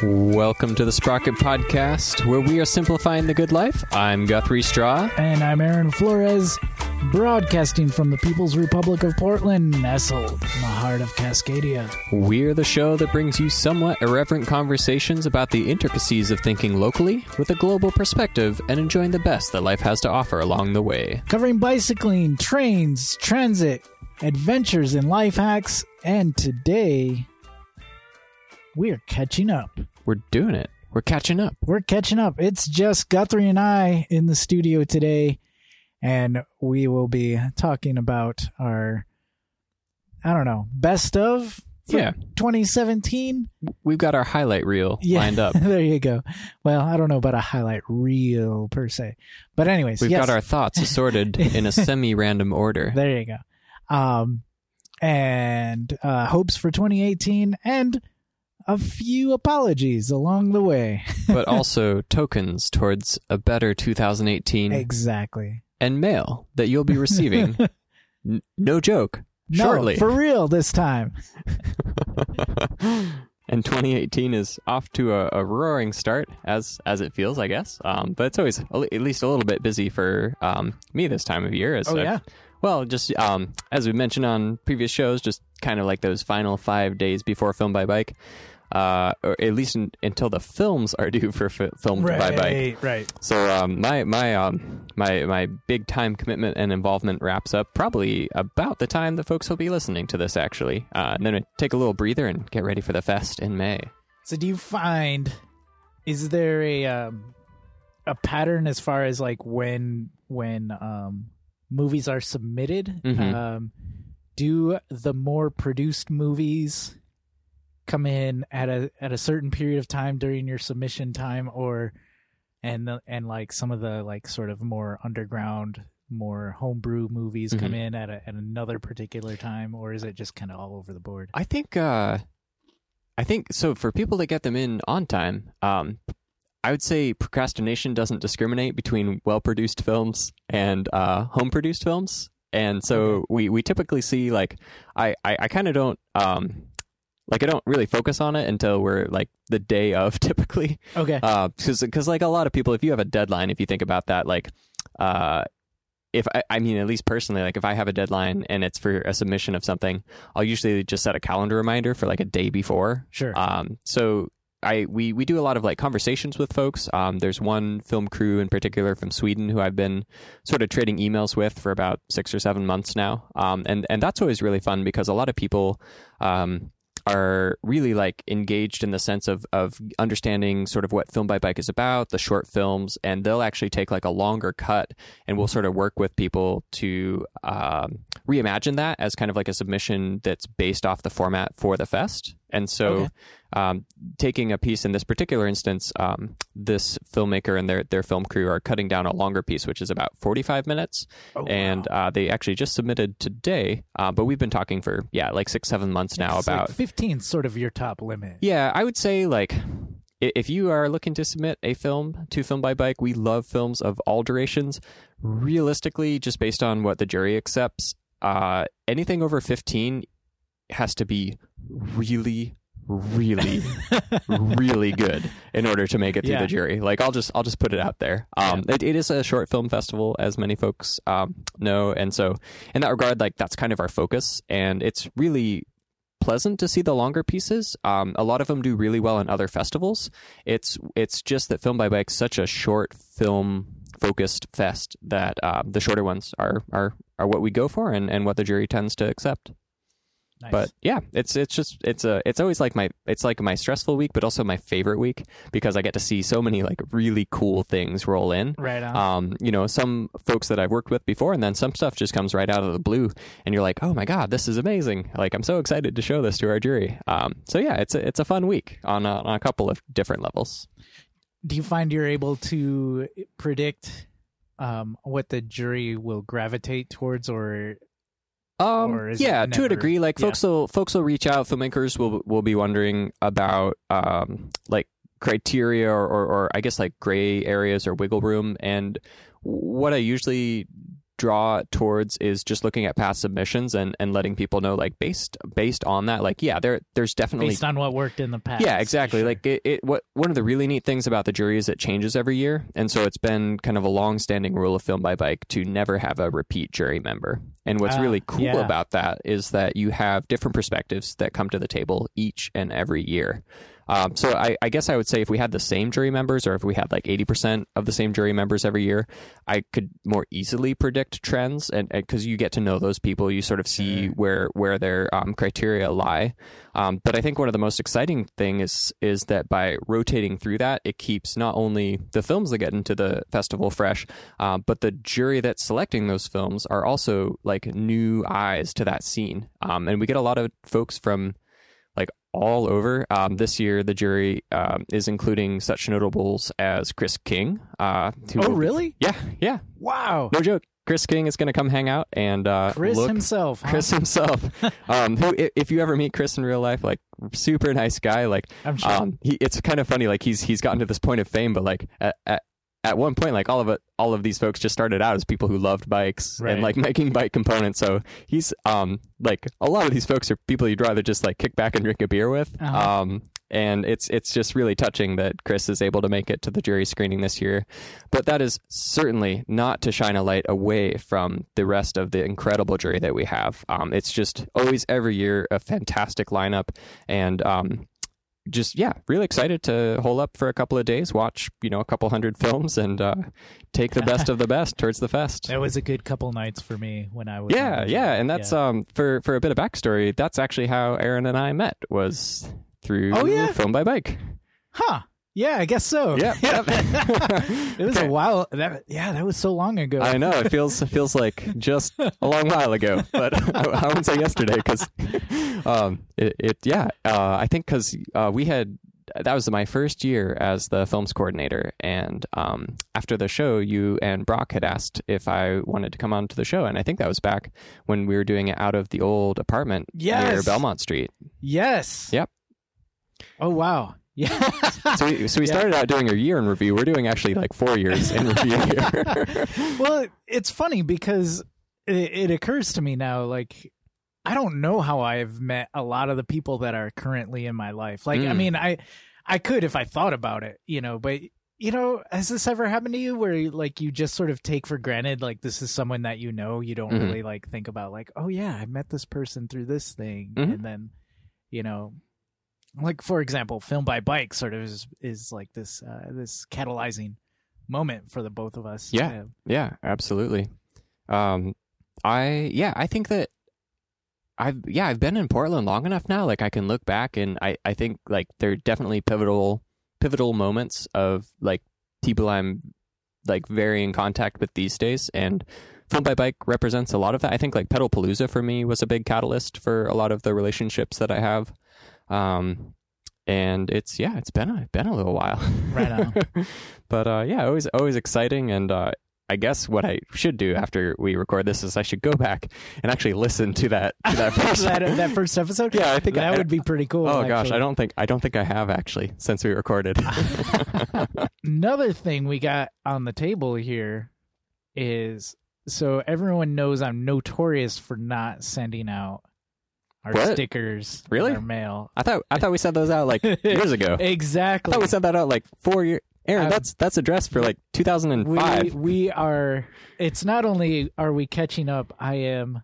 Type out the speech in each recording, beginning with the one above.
Welcome to the Sprocket Podcast, where we are simplifying the good life. I'm Guthrie Straw. And I'm Aaron Flores, broadcasting from the People's Republic of Portland, nestled in the heart of Cascadia. We're the show that brings you somewhat irreverent conversations about the intricacies of thinking locally with a global perspective and enjoying the best that life has to offer along the way. Covering bicycling, trains, transit, adventures, and life hacks. And today, we're catching up. We're doing it. We're catching up. We're catching up. It's just Guthrie and I in the studio today, and we will be talking about our, I don't know, best of Yeah. 2017. We've got our highlight reel Yeah. lined up. there you go. Well, I don't know about a highlight reel per se, but anyways, We've yes, got our thoughts assorted in a semi random order. there you go. Um, and uh, hopes for 2018 and a few apologies along the way. but also tokens towards a better 2018 exactly. and mail that you'll be receiving. N- no joke. No, Shortly. for real this time. and 2018 is off to a, a roaring start, as as it feels, I guess. Um, but it's always a at least a little bit busy for um, me this time of year. As Oh I've- yeah. well, just um, as we mentioned on previous shows, just kind of like those final five days before Filmed by Bike, uh, or at least in, until the films are due for fi- Filmed by Bike. Right, right. So um, my my um, my my big time commitment and involvement wraps up probably about the time that folks will be listening to this. Actually, uh, and then we take a little breather and get ready for the fest in May. So do you find is there a um a pattern as far as like when when um movies are submitted? Mhm. Um do the more produced movies come in at a at a certain period of time during your submission time or and the, and like some of the like sort of more underground more homebrew movies come Mhm. in at a, at another particular time or is it just kind of all over the board? I think uh, I think so for people that get them in on time. Um, I would say procrastination doesn't discriminate between well produced films and uh, home produced films. And so we, we typically see like I, I, I kind of don't um like I don't really focus on it until we're like the day of typically Okay. because because like a lot of people if you have a deadline if you think about that like uh if I, I mean at least personally like if i have a deadline and it's for a submission of something i'll usually just set a calendar reminder for like a day before sure. um so I we, we do a lot of like conversations with folks. Um, there's one film crew in particular from Sweden who I've been sort of trading emails with for about six or seven months now. Um, and and that's always really fun because a lot of people um, are really like engaged in the sense of of understanding sort of what filmed by bike is about, the short films, and they'll actually take like a longer cut, and we'll sort of work with people to um, reimagine that as kind of like a submission that's based off the format for the fest. And so, Okay. um, taking a piece in this particular instance, um, this filmmaker and their their film crew are cutting down a longer piece, which is about forty five minutes Oh, and wow. uh, they actually just submitted today. Uh, but we've been talking for yeah, like six, seven months now It's like about 15 's sort of your top limit. yeah. I would say like if you are looking to submit a film to Filmed by Bike, we love films of all durations. Realistically, just based on what the jury accepts, uh, anything over fifteen has to be really. really really good in order to make it through Yeah. the jury. Like i'll just i'll just put it out there. Um it, it is a short film festival as many folks um know and so in that regard like that's kind of our focus and it's really pleasant to see the longer pieces. Um a lot of them do really well in other festivals. It's it's just that filmed by bike's such a short film focused fest that um, the shorter ones are are are what we go for and and what the jury tends to accept Nice. but yeah, it's it's just it's a it's always like my it's like my stressful week, but also my favorite week because I get to see so many like really cool things roll in. right on. Um, you know, some folks that I've worked with before, and then some stuff just comes right out of the blue, and you're like, oh my god, this is amazing! Like I'm so excited to show this to our jury. Um, so yeah, it's a, it's a fun week on a, on a couple of different levels. Do you find you're able to predict um, what the jury will gravitate towards, or Um, yeah, it to a degree. Like yeah. folks will folks will reach out. Filmmakers will will be wondering about um like criteria or, or or I guess like gray areas or wiggle room. And what I usually draw towards is just looking at past submissions and, and letting people know like based based on that like yeah there there's definitely based on what worked in the past. yeah exactly Sure. like it, it what one of the really neat things about the jury is it changes every year and so it's been kind of a long standing rule of filmed by bike to never have a repeat jury member and what's Ah, really cool yeah. about that is that you have different perspectives that come to the table each and every year um, so I, I guess I would say if we had the same jury members, or if we had like eighty percent of the same jury members every year, I could more easily predict trends, and because you get to know those people, you sort of see Sure. where where their um, criteria lie. Um, but I think one of the most exciting thing is is that by rotating through that, it keeps not only the films that get into the festival fresh, uh, but the jury that's selecting those films are also like new eyes to that scene, um, and we get a lot of folks from all over. Um, this year, the jury um, is including such notables as Chris King. Uh, Oh, will be- really? Yeah, yeah. Wow. No joke. Chris King is going to come hang out and uh, Chris look. himself. huh? Chris himself, um, who, if you ever meet Chris in real life, like super nice guy. Like, I'm sure. um, he, it's kind of funny. Like he's he's gotten to this point of fame, but like at, at at one point, like all of it, all of these folks just started out as people who loved bikes Right. and like making bike components. So he's um like a lot of these folks are people you'd rather just like kick back and drink a beer with. Uh-huh. Um, and it's it's just really touching that Chris is able to make it to the jury screening this year. But that is certainly not to shine a light away from the rest of the incredible jury that we have. Um, it's just always every year a fantastic lineup, and um, just yeah, really excited to hole up for a couple of days, watch you know a couple hundred films, and uh, take the best of the best towards the fest. That was a good couple nights for me when I was. Yeah, yeah, and that's Yeah. um for for a bit of backstory. That's actually how Aaron and I met was through Oh, yeah? Filmed by Bike. Huh. Yeah, I guess so. Yep, yep. it was a while. That yeah, that was so long ago. I know it feels it feels like just a long while ago, but I, I wouldn't say yesterday because um it, it yeah uh, I think because uh, we had that was my first year as the films coordinator, and um, after the show, you and Brock had asked if I wanted to come on to the show, and I think that was back when we were doing it out of the old apartment near Belmont Street. Yes. Yep. Oh wow. Yeah. So we, so we Yeah. started out doing a year in review. We're doing actually like four years in review here. well, it's funny because it, it occurs to me now, like I don't know how I've met a lot of the people that are currently in my life. Like, I Mm. mean, I I could if I thought about it, you know, but you know, has this ever happened to you where like you just sort of take for granted like this is someone that you know, you don't Mhm. really like think about like, oh yeah, I met this person through this thing, Mhm. and then you know. Like for example, filmed by bike sort of is, is like this uh, this catalyzing moment for the both of us. Yeah. Yeah, absolutely. Um, I yeah, I think that I've yeah I've been in Portland long enough now. Like I can look back and I I think like there are definitely pivotal pivotal moments of like people I'm like very in contact with these days and. Filmed by Bike represents a lot of that. I think like Pedal Palooza for me was a big catalyst for a lot of the relationships that I have. Um, and it's yeah, it's been a been a little while. Right on. but uh, yeah, always always exciting. And uh, I guess what I should do after we record this is I should go back and actually listen to that to that first that, that first episode. Yeah, I think that I- would be pretty cool. Oh gosh. I don't think I don't think I have actually since we recorded. Another thing we got on the table here is so everyone knows I'm notorious for not sending out our What? stickers, Really? our mail. I thought I thought we sent those out like years ago. I Exactly. thought we sent that out like four years. Aaron, Um, that's that's addressed for like we 2005. we are. It's not only are we catching up. I am,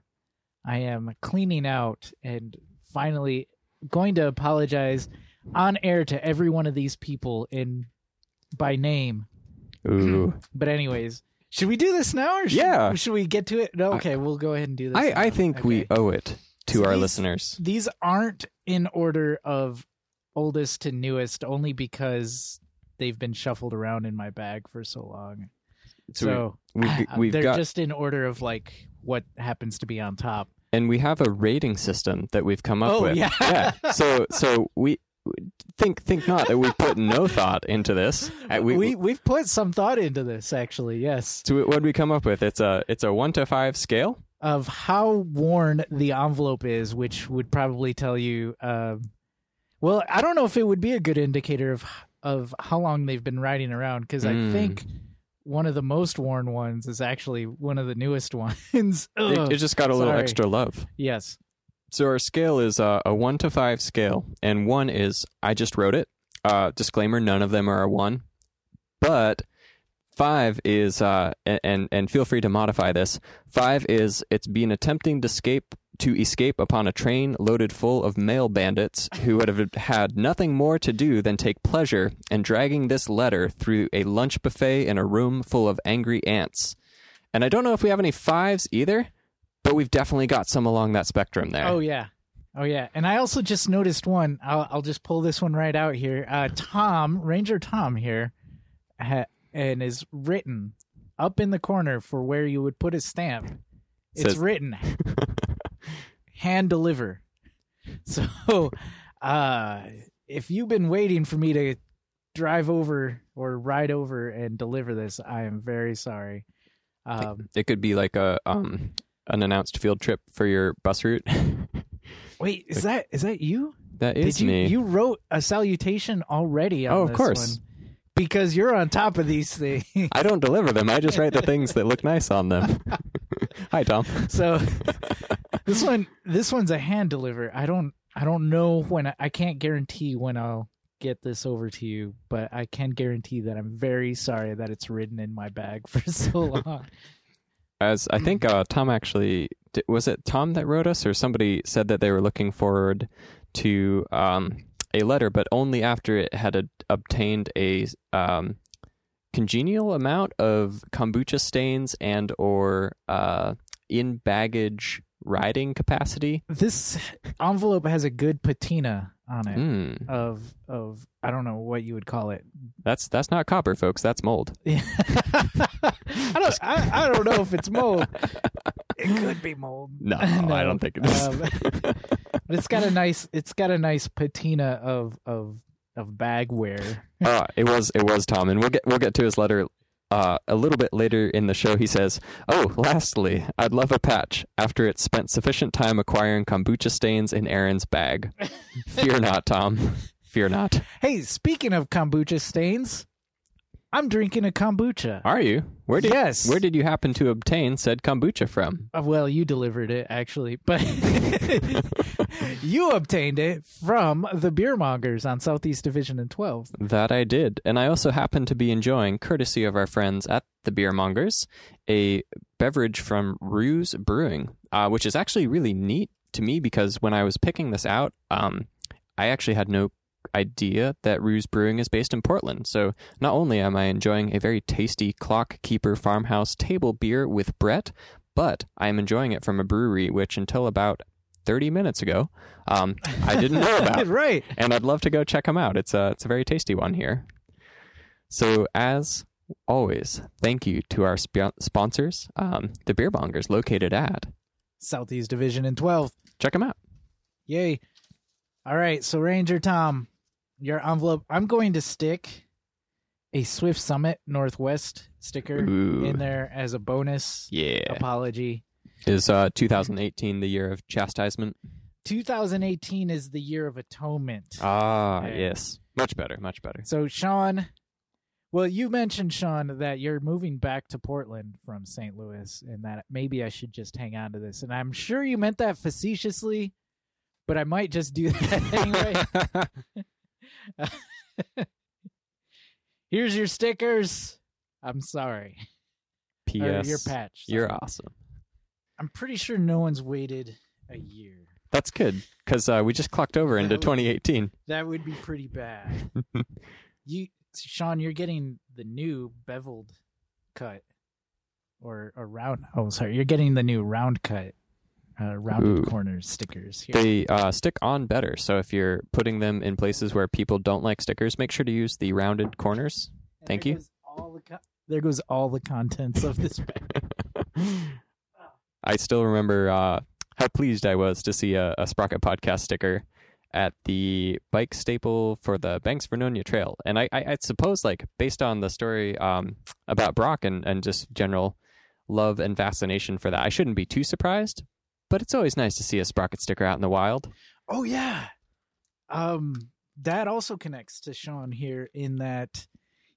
I am cleaning out and finally going to apologize on air to every one of these people in by name. Ooh, But anyways, should we do this now or should, Yeah. should we get to it? No, okay, we'll go ahead and do this. I I now. think we Okay. owe it to So our these- listeners. these aren't in order of oldest to newest only because they've been shuffled around in my bag for so long. So, So, we've uh, we've they're got just in order of like what happens to be on top. and we have a rating system that we've come up Oh, with. yeah. yeah. So so we think think not that we put no thought into this. Uh, We, We, we have put some thought into this actually. Yes, so what did we come up with? It's a it's a one to five scale. Of how worn the envelope is, which would probably tell you. Um, well, I don't know if it would be a good indicator of of how long they've been riding around because I Mm. think one of the most worn ones is actually one of the newest ones. It, Ugh. it just got a little extra love. yes. So our scale is uh, a one to five scale, and one is I just wrote it. Uh, disclaimer: none of them are a one, but five is uh, and and feel free to modify this. Five is it's been attempting to escape to escape upon a train loaded full of mail bandits who would have had nothing more to do than take pleasure in dragging this letter through a lunch buffet in a room full of angry ants. And I don't know if we have any fives either, but we've definitely got some along that spectrum there. Oh yeah. Oh yeah. And I also just noticed one. I'll, I'll just pull this one right out here. Uh, Tom Ranger Tom here, and is written up in the corner for where you would put a stamp. It's Says- written hand deliver. So, uh, if you've been waiting for me to drive over or ride over and deliver this, I am very sorry. Um, It could be like a um an announced field trip for your bus route. wait, is that is that you? that is Did you me. you wrote a salutation already? On Oh, of this course. one, because you're on top of these things. I don't deliver them. I just write the things that look nice on them. Hi, Tom. so this one this one's a hand deliver. I don't I don't know when I, I can't guarantee when I'll get this over to you, but I can guarantee that I'm very sorry that it's ridden in my bag for so long. As I think uh, Tom actually was it Tom that wrote us, or somebody said that they were looking forward to um, a letter, but only after it had a, obtained a um, congenial amount of kombucha stains and or uh, in baggage riding capacity. this envelope has a good patina on it Mm, of of I don't know what you would call it. that's that's not copper, folks. That's mold. Yeah. I don't. I, I don't know if it's mold. It could be mold. No, I don't think it is. Um, but it's got a nice. It's got a nice patina of of of bagware. uh, it was it was Tom, and we'll get we'll get to his letter uh, a little bit later in the show. He says, "Oh, lastly, I'd love a patch after it's spent sufficient time acquiring kombucha stains in Aaron's bag. Fear not, Tom. Fear not. Hey, speaking of kombucha stains, I'm drinking a kombucha. Are you? Where did Yes. Where did you happen to obtain said kombucha from? Uh, Well, you delivered it actually, but you obtained it from the beer mongers on Southeast Division and 12. That I did, and I also happen to be enjoying, courtesy of our friends at the Beer Mongers, a beverage from Ruse Brewing, uh, which is actually really neat to me because when I was picking this out, um, I actually had no idea that Ruse Brewing is based in Portland. So not only am I enjoying a very tasty Clock Keeper Farmhouse table beer with Brett, but I am enjoying it from a brewery which until about 30 minutes ago, um, I didn't know about right. and I'd love to go check them out. It's a it's a very tasty one here. So as always, thank you to our sp- sponsors, um, the Beer Mongers, located at. Southeast Division and 12. Check them out. Yay. All right, so Ranger Tom, your envelope. I'm going to stick a Swift Summit Northwest sticker Ooh, in there as a bonus yeah. apology. Is uh, 2018 the year of chastisement? 2018 is the year of atonement. Ah, Hey. yes. Much better. Much better. So, Sean, well, you mentioned, Sean, that you're moving back to Portland from St. Louis and that maybe I should just hang on to this. And I'm sure you meant that facetiously, but I might just do that anyway. Here's your stickers. I'm sorry. Or P.S. your patch. You're awesome. I'm pretty sure no one's waited a year. That's good because uh, we just clocked over into would- 2018. That would be pretty bad. you, Sean, you're getting the new beveled cut, or a round. Oh, sorry, you're getting the new round cut, uh, rounded Ooh. corners stickers. Here. They uh, stick on better. So if you're putting them in places where people don't like stickers, make sure to use the rounded corners. And thank there you. goes all the co- there goes all the contents of this bag. I still remember uh, how pleased I was to see a, a Sprocket podcast sticker at the bike staple for the Banks Vernonia Trail. And I, I, I suppose, like, based on the story um, about Brock and, and just general love and fascination for that, I shouldn't be too surprised. But it's always nice to see a Sprocket sticker out in the wild. Oh yeah. Um that also connects to Sean here in that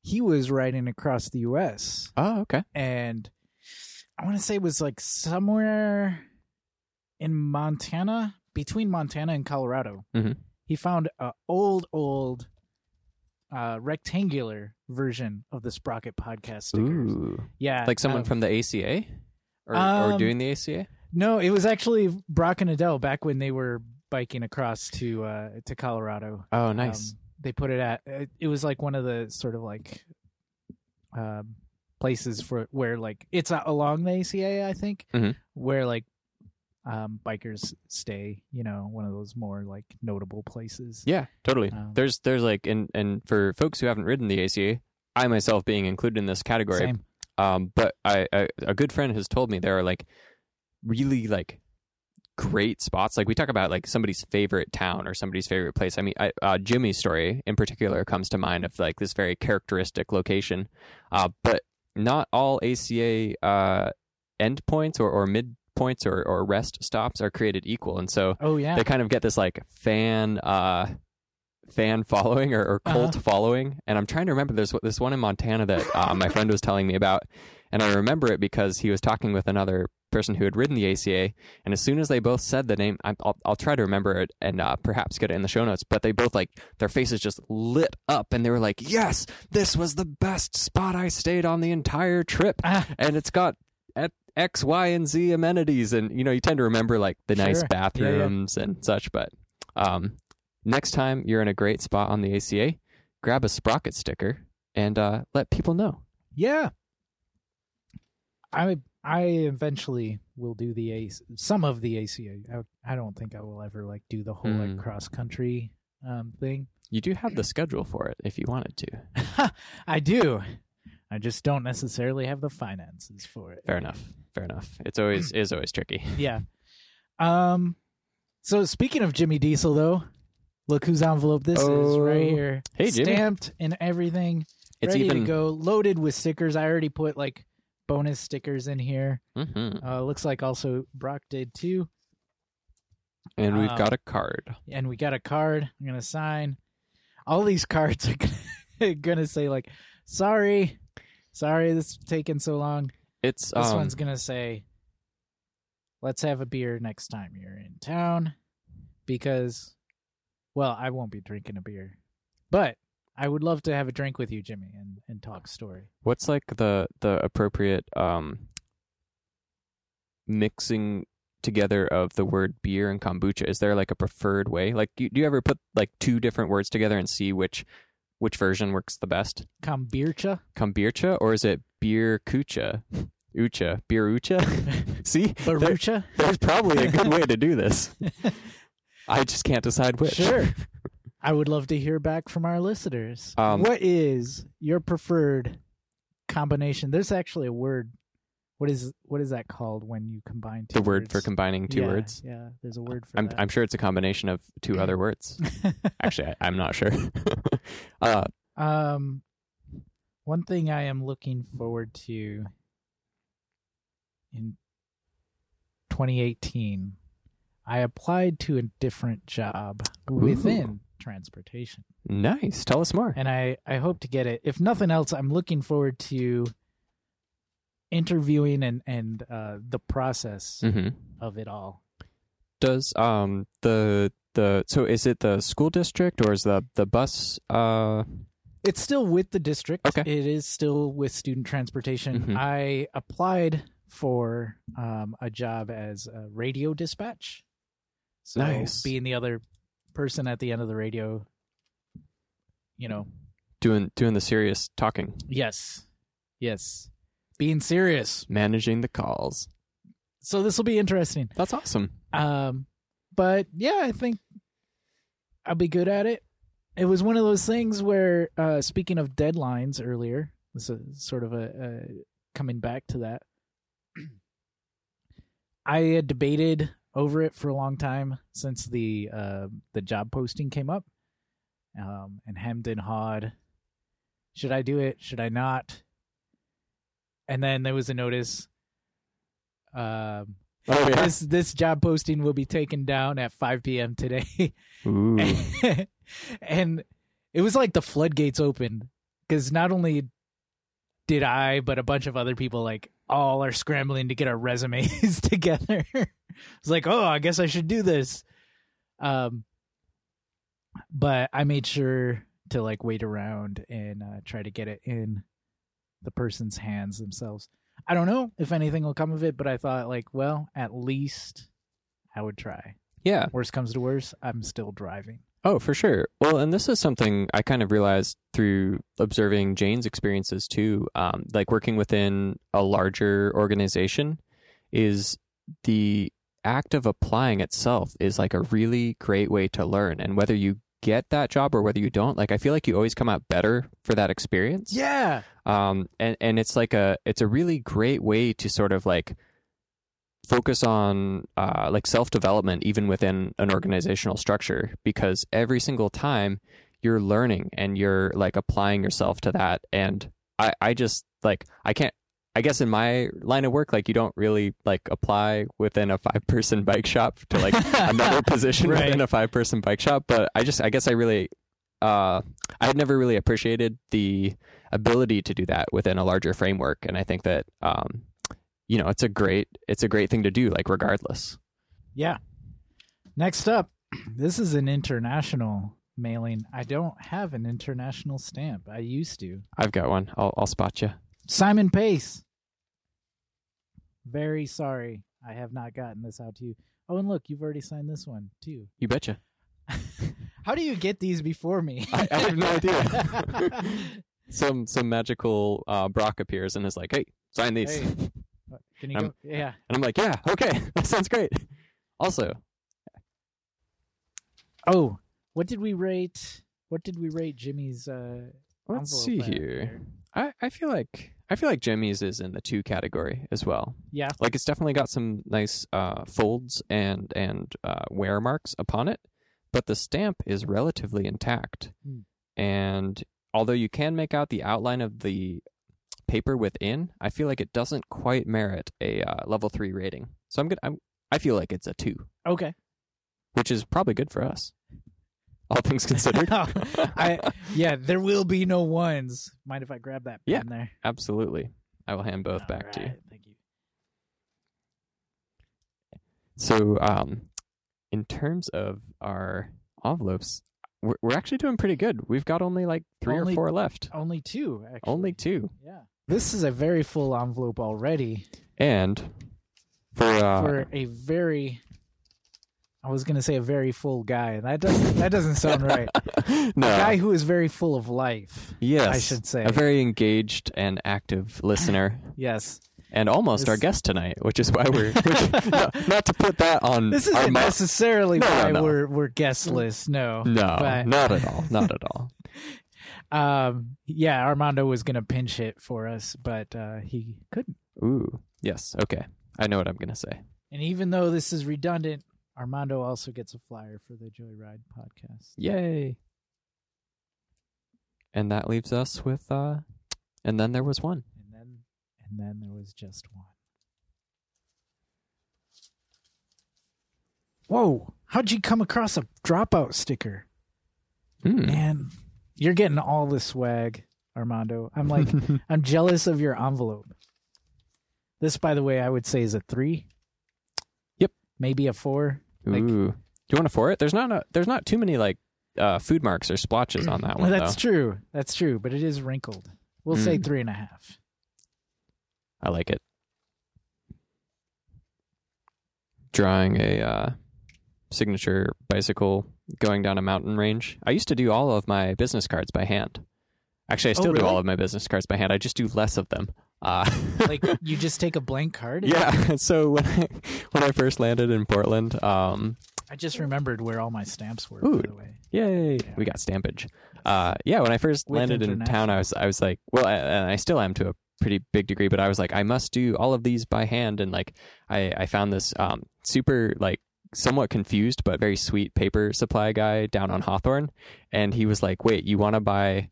he was riding across the U.S. Oh, okay. and I want to say it was like somewhere in Montana, between Montana and Colorado. Mhm. He found a old, old, uh, rectangular version of the Sprocket podcast stickers. Ooh, Yeah, like someone um, from the ACA, or, or Um, doing the ACA. No, it was actually Brock and Adele back when they were biking across to uh, to Colorado. Oh, nice. Um, they put it at it, was like one of the sort of like um, places for where like it's uh, along the ACA, I think, Mhm. where like um, bikers stay. You know, one of those more like notable places. yeah, totally. um, there's there's like and and for folks who haven't ridden the ACA, I myself being included in this category, Same. Um, but I, I a good friend has told me there are like really like great spots. Like we talk about like somebody's favorite town or somebody's favorite place. I mean, I, uh, Jimmy's story in particular comes to mind of like this very characteristic location. Uh, but not all ACA uh, endpoints or, or mid points or, or rest stops are created equal, and so Oh yeah. they kind of get this like fan uh fan following or, or cult Uh-huh. following and i'm trying to remember there's this one in montana that uh, my friend was telling me about and i remember it because he was talking with another person who had ridden the aca and as soon as they both said the name I- i'll, I'll try to remember it and uh, perhaps get it in the show notes but they both like their faces just lit up and they were like yes this was the best spot i stayed on the entire trip Ah, and it's got at X, Y, and Z amenities, and you know you tend to remember like the nice Sure. Yeah, yeah. bathrooms and such. But um, next time you're in a great spot on the ACA, grab a sprocket sticker and uh, let people know. yeah. I I eventually will do the AC, some of the ACA. I, I don't think I will ever like do the whole like Hmm. cross country um thing. You do have the schedule for it if you wanted to. I do. I just don't necessarily have the finances for it. Fair enough. Fair enough. It's always is always tricky. Yeah. Um. So speaking of Jimmy Diesel, though, look whose envelope this is Oh. right here. Hey, Jimmy. stamped and everything, It's ready even to go, loaded with stickers. I already put like bonus stickers in here. Mhm. Uh, looks like also Brock did too. and we've Um, got a card. and we got a card I'm gonna sign. All these cards are gonna, gonna say like, "Sorry, sorry, this is taking so long." It's This um, one's gonna say, "Let's have a beer next time you're in town," because, well, I won't be drinking a beer, but I would love to have a drink with you, Jimmy, and and talk story. what's like the the appropriate um mixing together of the word beer and kombucha? Is there like a preferred way? Like you, do you ever put like two different words together and see which which version works the best? Kombucha, kombucha or is it beer kucha? Ucha. Beer ucha? See? There, there's probably a good way to do this. I just can't decide which. Sure. I would love to hear back from our listeners. Um, what is your preferred combination? There's actually a word. What is what is that called when you combine two the word for combining two Yeah, words Yeah, there's a word for I'm, that. I'm sure it's a combination of two other words actually I, i'm not sure uh um, one thing I am looking forward to in 2018, I applied to a different job within transportation. Nice. Tell us more. and I I hope to get it. If nothing else, I'm looking forward to interviewing and and uh, the process hmm of it all. Does um the the so is it the school district or is the the bus uh It's still with the district. Okay. It is still with student transportation. Mhm. I applied for um, a job as a radio dispatch. So Nice. being the other person at the end of the radio, you know, doing doing the serious talking, yes, yes, being serious. managing the calls? So this will be interesting. That's awesome. Um, but yeah, I think I'll be good at it. It was one of those things where, uh, speaking of deadlines earlier, this is sort of a, a coming back to that. I had debated over it for a long time since the uh, the job posting came up, um, and hemmed and hawed. Should I do it? Should I not? And then there was a notice. Um, Oh yeah. this this job posting will be taken down at 5 p.m. today. Ooh. and it was like the floodgates opened because not only did I, but a bunch of other people like all are scrambling to get our resumes together. it's like, oh, I guess I should do this. Um, but I made sure to like wait around and uh, try to get it in the person's hands themselves. I don't know if anything will come of it, but I thought like, well, at least I would try. Yeah. Worst comes to worst, I'm still driving. Oh, for sure. Well, and this is something I kind of realized through observing Jane's experiences too. Um, like working within a larger organization is the act of applying itself is like a really great way to learn. And whether you get that job or whether you don't, like I feel like you always come out better for that experience. Yeah. Um, and and it's like a it's a really great way to sort of like focus on uh, like self development even within an organizational structure because every single time you're learning and you're like applying yourself to that and I I just like I can't I guess in my line of work, like you don't really like apply within a five person bike shop to like another position Right. within a five person bike shop. But I just, I guess I really, uh, I had never really appreciated the ability to do that within a larger framework. And I think that, um, you know, it's a great, it's a great thing to do, like regardless. Yeah. Next up, this is an international mailing. I don't have an international stamp. I used to. I've got one. I'll, I'll spot you. Simon Pace. Very sorry. I have not gotten this out to you. Oh, and look, you've already signed this one too. You betcha. How do you get these before me? I, I have no idea. some, some magical, uh, Brock appears and is like, Hey, sign these. Hey. Can you I'm- go? Yeah. And I'm like, yeah, okay, that sounds great. Also, Oh, what did we rate? What did we rate Jimmy's? uh let's see here. I, I feel like I feel like Jimmy's is in the two category as well. Yeah. Like it's definitely got some nice uh, folds and and uh, wear marks upon it, but the stamp is relatively intact. Hmm. And although you can make out the outline of the paper within, I feel like it doesn't quite merit a uh, level three rating. So I'm good. I'm I feel like it's a two, Okay. which is probably good for us, all things considered. I yeah, there will be no ones. Mind if I grab that pen Yeah. there? Absolutely. I will hand both back to you. Thank you. So, um, in terms of our envelopes, we're, we're actually doing pretty good. We've got only like three Only- or four left. Only two, actually. Only two. Yeah. This is a very full envelope already And for, uh, for a very. I was gonna say a very full guy. That doesn't. That doesn't sound right. no, A guy who is very full of life. yes, I should say. a very engaged and active listener, Yes. and almost our guest tonight, which is why we're which, no, not to put that on This isn't mo- necessarily no, why no. we're we're guestless. No. no, but- not at all, not at all. Um. Yeah, Armando was gonna pinch hit for us, but uh, he couldn't. Ooh, yes, okay, I know what I'm gonna say. And even though this is redundant, Armando also gets a flyer for the Joyride podcast. Yay. And that leaves us with uh and then there was one. And then and then there was just one. Whoa, how'd you come across a dropout sticker? Hmm. Man, you're getting all the swag, Armando. I'm like I'm jealous of your envelope. This by the way, I would say is a 3. Yep. Maybe a 4. like- Ooh. Do you want to for it? There's not a, there's not too many like uh food marks or splotches on that one That's though. true. That's true, but it is wrinkled. We'll say Mm. three and a half. I like it. Drawing a uh signature bicycle going down a mountain range. I used to do all of my business cards by hand. Actually, I Oh, still do all of my business cards by hand. I just do less of them. Uh Like you just take a blank card. Yeah. So when I when I first landed in Portland, um, I just remembered where all my stamps were. Ooh. By the way, yay, we got stampage. Uh, yeah. When I first With landed in town, I was I was like, well, I, and I still am to a pretty big degree, but I was like, I must do all of these by hand, and like I I found this um super like somewhat confused but very sweet paper supply guy down on Hawthorne, and he was like, wait, you want to buy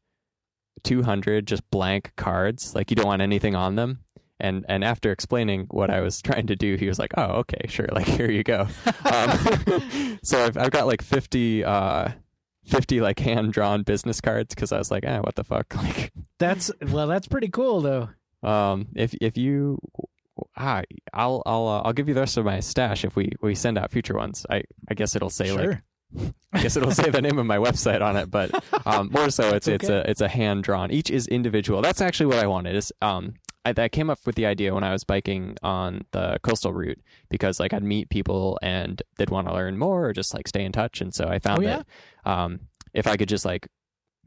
200 just blank cards like you don't want anything on them and and after explaining what I was trying to do he was like oh okay sure like here you go um, so I've, I've got like 50 uh 50 like hand drawn business cards because I was like, ah, what the fuck? Like, That's well, that's pretty cool though. um, if if you, ah, I'll I'll uh, I'll give you the rest of my stash if we we send out future ones. I I guess it'll say like I guess it'll say the name of my website on it, but um, more so, it's it's a it's a hand drawn. Each is individual. That's actually what I wanted. Is um, I, I came up with the idea when I was biking on the coastal route because like I'd meet people and they'd want to learn more or just like stay in touch, and so I found Oh, yeah? that um, if I could just like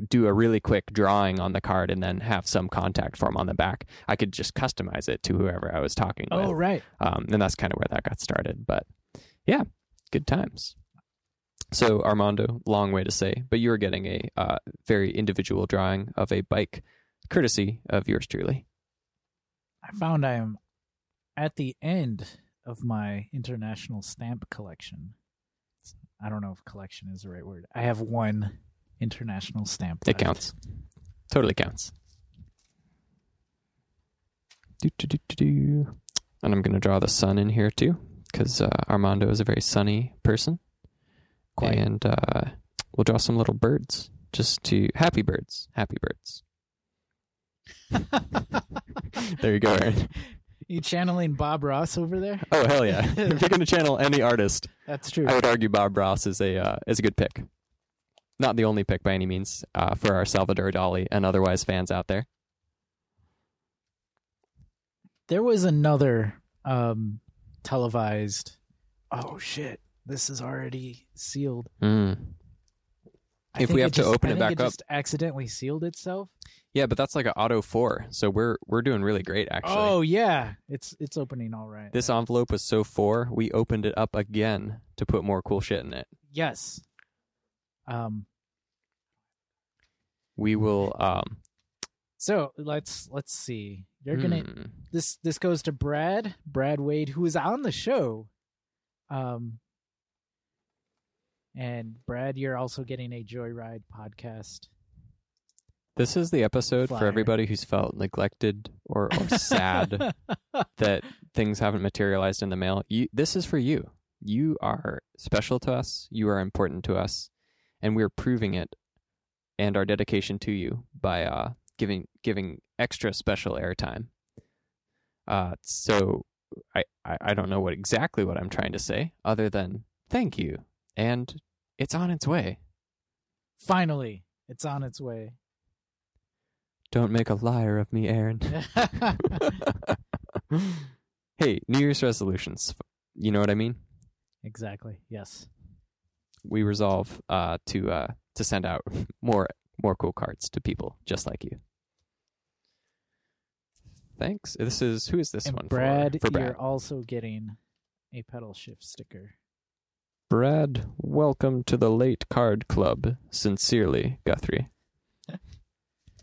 do a really quick drawing on the card and then have some contact form on the back, I could just customize it to whoever I was talking to. Oh with. right. Um, and that's kind of where that got started. But yeah, good times. So Armando, long way to say, but you're getting a uh, very individual drawing of a bike, courtesy of yours truly. I found I am at the end of my international stamp collection. I don't know if collection is the right word. I have one international stamp. It left. counts, totally counts. Do, do, do, do, do. And I'm going to draw the sun in here too, because uh, Armando is a very sunny person. Quite. And uh, we'll draw some little birds, just to happy birds, happy birds. There you go, Aaron. You channeling Bob Ross over there? Oh hell yeah! if you're going to channel any artist, That's true. I would argue Bob Ross is a uh, is a good pick. Not the only pick by any means uh, for our Salvador Dali and otherwise fans out there. There was another um televised Oh shit. This is already sealed. Mm. If we have to just- open it back it up- just accidentally sealed itself. Yeah, but that's like an auto four, so we're we're doing really great actually. Oh yeah. It's it's opening all right. This envelope was so four, we opened it up again to put more cool shit in it. yes. Um We will um so let's let's see. You're gonna hmm. this this goes to Brad, Brad Wade, who is on the show. Um and Brad, you're also getting a Joyride podcast. This is the episode for everybody who's felt neglected or, or sad that things haven't materialized in the mail. You, this is for you. You are special to us. You are important to us, and we're proving it and our dedication to you by uh, giving giving extra special airtime. Uh, so I, I I don't know what exactly what I'm trying to say, other than thank you, and it's on its way. Finally, it's on its way. Don't make a liar of me, Aaron. hey, New Year's resolutions. You know what I mean? exactly. Yes. We resolve uh, to uh, to send out more more cool cards to people just like you. Thanks. This is who is this and one Brad, for? For Brad. you're also getting a pedal shift sticker. Brad, welcome to the late card club. Sincerely, Guthrie.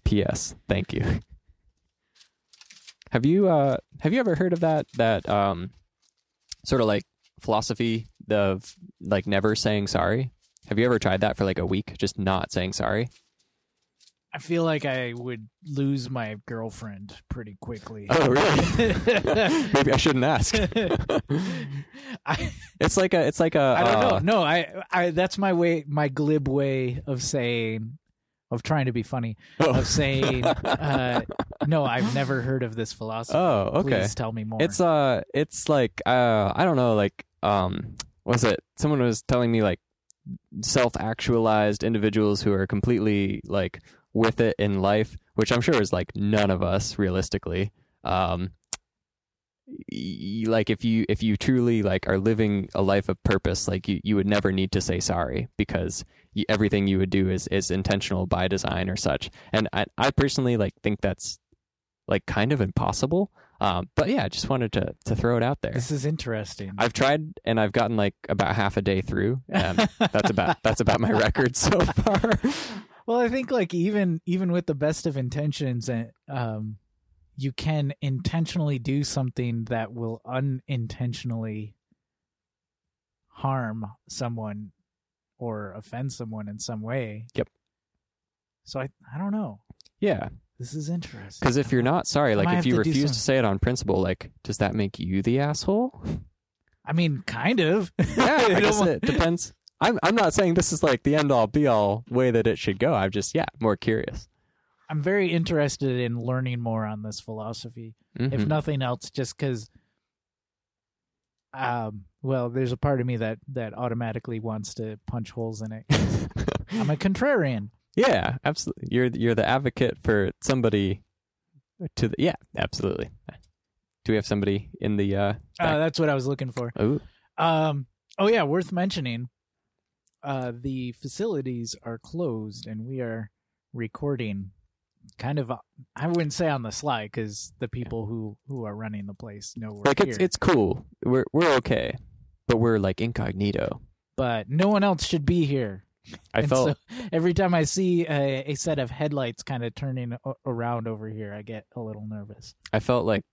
P.S. Thank you. Have you uh have you ever heard of that that um sort of like philosophy of like never saying sorry? Have you ever tried that for like a week, just not saying sorry? I feel like I would lose my girlfriend pretty quickly. Oh, really? Maybe I shouldn't ask. I, It's like a it's like a I don't uh, know. No, I, I that's my way, my glib way of saying, of trying to be funny, oh. of saying, uh, no, I've never heard of this philosophy. Oh, okay. Please tell me more. It's uh it's like uh I don't know like um was it someone was telling me like self-actualized individuals who are completely like with it in life, which I'm sure is like none of us realistically. Um like if you if you truly like are living a life of purpose like you, you would never need to say sorry because everything you would do is is intentional by design or such and i i personally like think that's like kind of impossible um but yeah i just wanted to to throw it out there this is interesting. i've tried and i've gotten like about half a day through and that's about that's about my record so far Well, I think like even even with the best of intentions, and um, you can intentionally do something that will unintentionally harm someone or offend someone in some way. Yep. So I I don't know. yeah This is interesting. because if you're not sorry like if you refuse some- to say it on principle like does that make you the asshole I mean, kind of. yeah i guess it depends I'm I'm not saying this is like the end all be all way that it should go. I'm just yeah more curious. I'm very interested in learning more on this philosophy. If Mhm. nothing else, just because. Um. Well, there's a part of me that that automatically wants to punch holes in it. I'm a contrarian. Yeah, absolutely. You're you're the advocate for somebody to the yeah, absolutely. Do we have somebody in the uh, Uh, that's what I was looking for. Ooh. Um. Oh yeah, worth mentioning. Uh, the facilities are closed, and we are recording. Kind of, uh, I wouldn't say on the sly because the people who who are running the place know we're like here. it's it's cool. We're we're okay, but we're like incognito. but no one else should be here. I And felt so every time I see a, a set of headlights kind of turning a- around over here, I get a little nervous. I felt like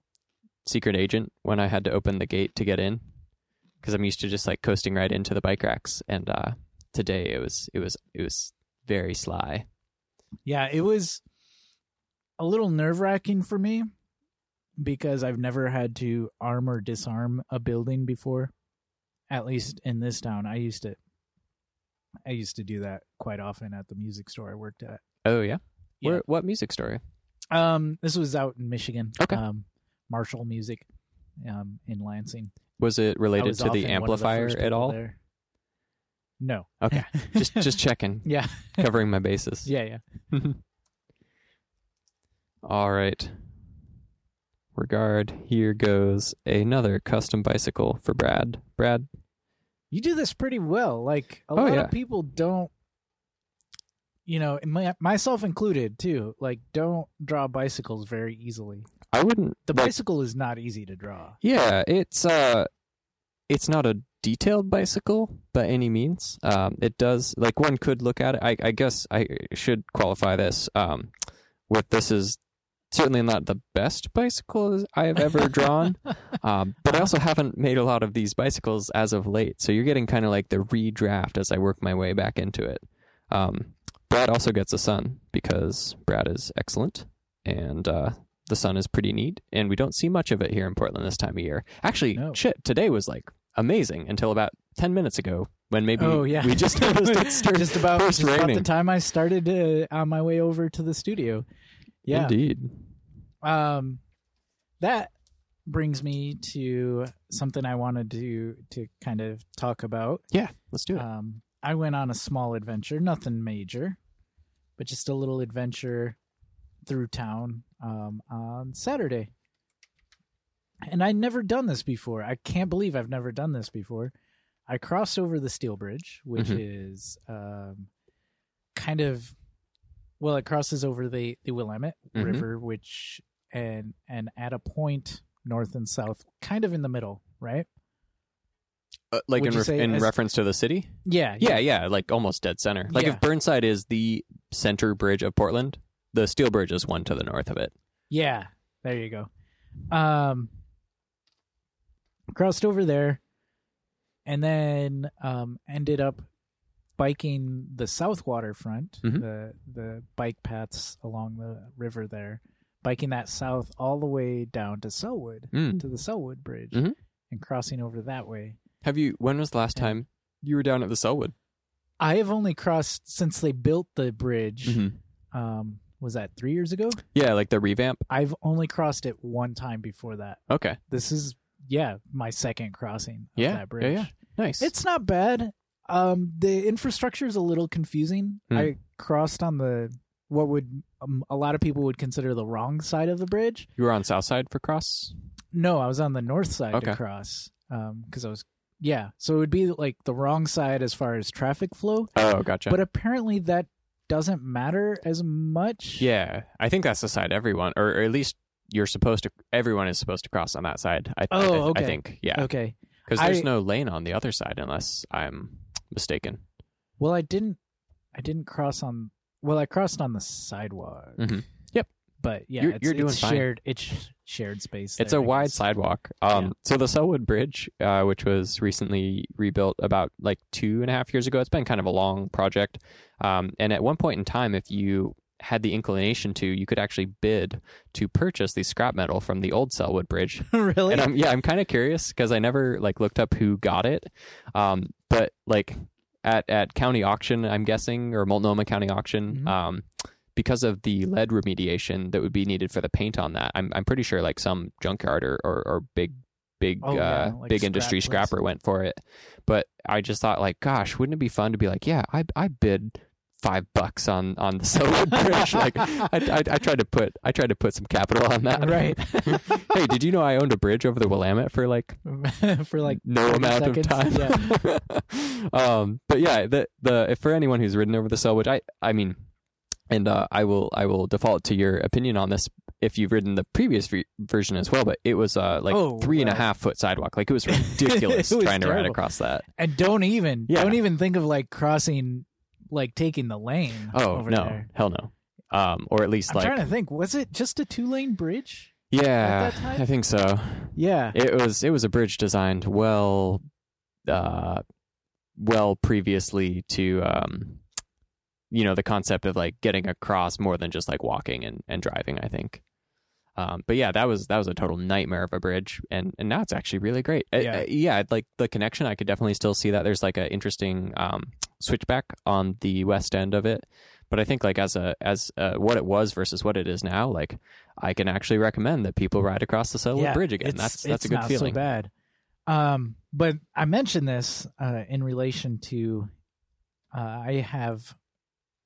secret agent when I had to open the gate to get in because I'm used to just like coasting right into the bike racks, and uh, today it was it was it was very sly. Yeah, it was a little nerve wracking for me because I've never had to arm or disarm a building before. At least in this town, I used to. I used to do that quite often at the music store I worked at. Oh yeah, Yeah. Where, what music store? Um, this was out in Michigan. Okay. Um, Marshall Music, um, in Lansing. Was it related was to the amplifier first at all? there. No. Okay, just just checking, yeah, covering my bases. yeah, yeah. All right. Regard, here goes another custom bicycle for Brad. Brad, You do this pretty well. Like a Oh, lot yeah. of people don't, you know, my, myself included too. Like don't draw bicycles very easily. I wouldn't The like, bicycle is not easy to draw. Yeah, it's uh it's not a detailed bicycle by any means. Um it does like one could look at it. I I guess I should qualify this um with this is certainly not the best bicycle I have ever drawn. um but I also haven't made a lot of these bicycles as of late. So you're getting kind of like the redraft as I work my way back into it. Um Brad also gets a son because Brad is excellent and uh the sun is pretty neat, and we don't see much of it here in Portland this time of year. Actually, No. shit, today was like amazing until about ten minutes ago when maybe oh yeah, we just noticed it started just about first just about the time I started uh, on my way over to the studio. Yeah. Indeed. Um, that brings me to something I wanted to to kind of talk about. Yeah, let's do it. Um, I went on a small adventure, nothing major, but just a little adventure through town um, on Saturday. And I'd never done this before. I can't believe I've never done this before. I crossed over the steel bridge, which Mhm. is um, kind of well, it crosses over the the Willamette Mhm. River, which and and at a point north and south, kind of in the middle, right? Uh, like would in, ref- in as- reference to the city? Yeah, Yeah, yeah, like almost dead center. Like Yeah. if Burnside is the center bridge of Portland, the steel bridge is one to the north of it. Yeah, there you go. Um, crossed over there, and then um, ended up biking the south waterfront, Mhm. the the bike paths along the river there, biking that south all the way down to Sellwood Mm. to the Sellwood Bridge, Mhm. and crossing over that way. Have you? When was the last Yeah. time you were down at the Sellwood? I have only crossed since they built the bridge. Mm-hmm. Um, was that three years ago? Yeah, like the revamp. I've only crossed it one time before that. Okay, this is yeah my second crossing of Yeah, that yeah, bridge yeah. nice. it's not bad um the infrastructure is a little confusing Hmm. i crossed on the what would um, a lot of people would consider the wrong side of the bridge you were on South Side for cross. no i was on the north side Okay. to cross um because i was yeah so it would be like the wrong side as far as traffic flow Oh, gotcha. but apparently that doesn't matter as much Yeah, I think that's the side everyone, or, or at least you're supposed to. Everyone is supposed to cross on that side. I, Oh, I, okay. I think, yeah, okay because there's I- no lane on the other side unless I'm mistaken. well i didn't i didn't cross on well i crossed on the sidewalk Mhm. but yeah, You're- it's, you're doing it's fine. shared. It's shared space. It's there, a I wide guess. sidewalk. Um, Yeah. so the Sellwood Bridge, uh, which was recently rebuilt about like two and a half years ago, it's been kind of a long project. Um, and at one point in time, if you had the inclination to, you could actually bid to purchase the scrap metal from the old Sellwood Bridge. really? and I'm yeah, I'm kind of curious because I never like looked up who got it. Um, but like at at county auction, I'm guessing, or Multnomah County auction, Mhm. um, because of the lead remediation that would be needed for the paint on that. I'm I'm pretty sure like some junkyard or or, or big big Oh, uh, yeah, like big scrap industry place. scrapper went for it. But I just thought like, gosh, wouldn't it be fun to be like, yeah, I I bid five bucks on on the Sellwood Bridge. like I, I I tried to put I tried to put some capital on that. right hey, did you know I owned a bridge over the Willamette for like for like no 30 amount seconds. of time. Yeah. um, but yeah, the the if for anyone who's ridden over the Sellwood, I I mean, and uh, I will I will default to your opinion on this if you've ridden the previous v- version as well. But it was uh like Oh, three and a half foot sidewalk. Like it was ridiculous It was trying to ride across that. and don't even Yeah. don't even think of like crossing like taking the lane Oh no, there. hell no. Um, or at least like I'm like trying to think was it just a two lane bridge yeah? I think so. yeah It was it was a bridge designed well, uh, well previously to um, you know, the concept of like getting across more than just like walking and, and driving. I think. Um, but yeah, that was that was a total nightmare of a bridge, and and now it's actually really great. Yeah. yeah, like the connection, I could definitely still see that. There's like an interesting um, switchback on the west end of it, but I think like as a as uh, what it was versus what it is now, like I can actually recommend that people ride across the Sellwood yeah, Bridge again. That's that's a good not feeling. so bad um but i mentioned this uh in relation to uh i have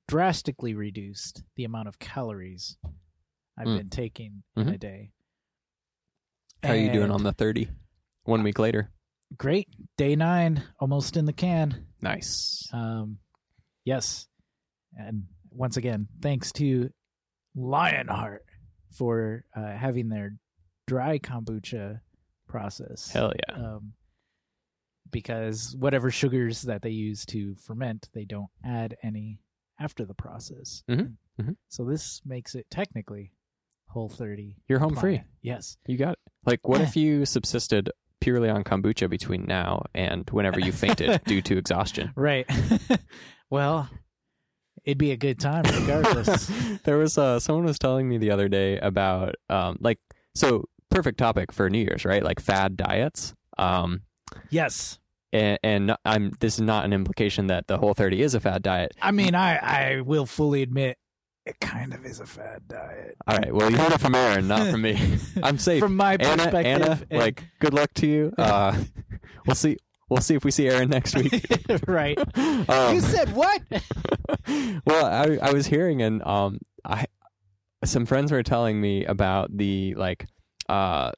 drastically reduced the amount of calories i've Mm. been taking in Mhm. a day How are you doing And on the 30? One week later. great day nine almost in the can Nice. Um, yes, and once again, thanks to Lionheart for uh, having their dry kombucha process. Hell yeah. Um, because whatever sugars that they use to ferment, they don't add any after the process. Mhm, mhm. So this makes it technically whole 30. You're home free. Yes. You got it. Like, what if you subsisted purely on kombucha between now and whenever you fainted due to exhaustion? Right. well, it'd be a good time regardless. there was uh, someone was telling me the other day about um, like so perfect topic for New Year's, right? Like fad diets. Um, yes. and, and I'm this is not an implication that the whole 30 is a fad diet. I mean, I I will fully admit it kind of is a fad diet. All right, well you heard it from Aaron, not from me. I'm safe. From my Anna, perspective, Anna, and- like good luck to you. Uh, we'll see. We'll see if we see Aaron next week. right. Um, you said what? well, I I was hearing and um I some friends were telling me about the like uh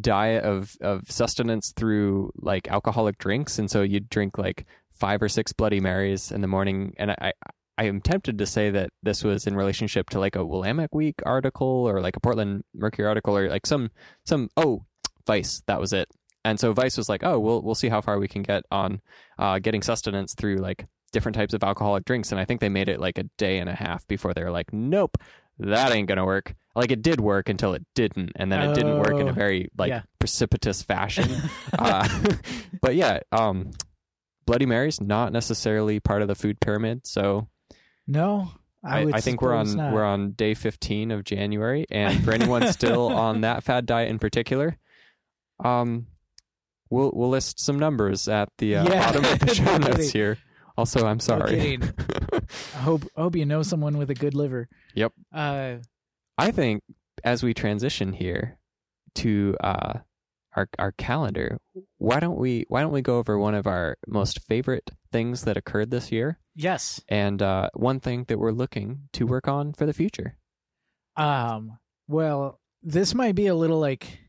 diet of of sustenance through like alcoholic drinks and so you drink like five or six bloody marys in the morning and I, I am tempted to say that this was in relationship to like a Willamette Week article or like a Portland Mercury article or like some some oh Vice that was it. And so Vice was like oh we'll we'll see how far we can get on uh, getting sustenance through like different types of alcoholic drinks. And I think they made it like a day and a half before they were like nope that ain't gonna work. Like it did work until it didn't. And then it didn't work in Oh, a very like yeah. precipitous fashion. Uh, but yeah um bloody marys not necessarily part of the food pyramid. So no, I, i, I think we're on not. we're on day 15 of january and for anyone still on that fad diet in particular um we'll we'll list some numbers at the uh, Yeah. bottom of the show notes here also i'm sorry kidding. I hope hope you know someone with a good liver. Yep. Uh, I think as we transition here to uh, our our calendar, why don't we why don't we go over one of our most favorite things that occurred this year, yes. and uh, one thing that we're looking to work on for the future. Um. Well, this might be a little like.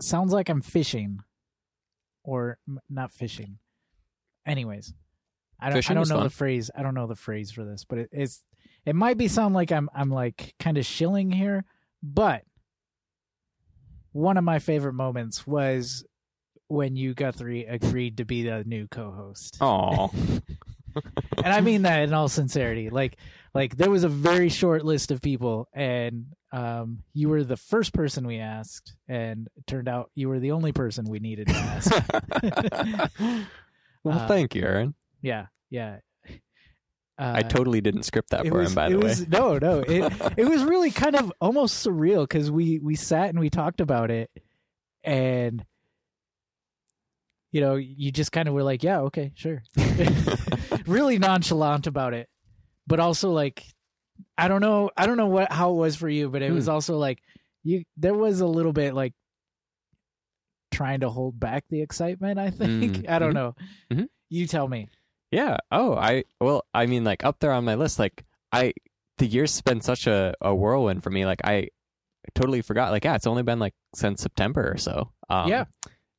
Sounds like I'm fishing, or m- not fishing. Anyways, I don't. I don't know fun. the phrase. I don't know the phrase for this, but it, it's. It might be sound like I'm. I'm like kind of shilling here, but one of my favorite moments was when you Guthrie agreed to be the new co-host Oh, and I mean that in all sincerity. Like, like there was a very short list of people, and um, you were the first person we asked, and it turned out you were the only person we needed to ask. well, Uh, thank you, Aaron. yeah, yeah. Uh, I totally didn't script that for was, him, by the way. was, No, no. It it was really kind of almost surreal because we we sat and we talked about it, and you know, you just kind of were like, yeah, okay, sure. really nonchalant about it. But also like I don't know I don't know what how it was for you, but it was Hmm. also like you there was a little bit like trying to hold back the excitement, I think. Mm, I don't mhm, know. mhm. You tell me. Yeah. Oh, I well, I mean, like up there on my list, like I the year's been such a, a whirlwind for me. Like I totally forgot. Like yeah, it's only been like since September or so. Um, Yeah.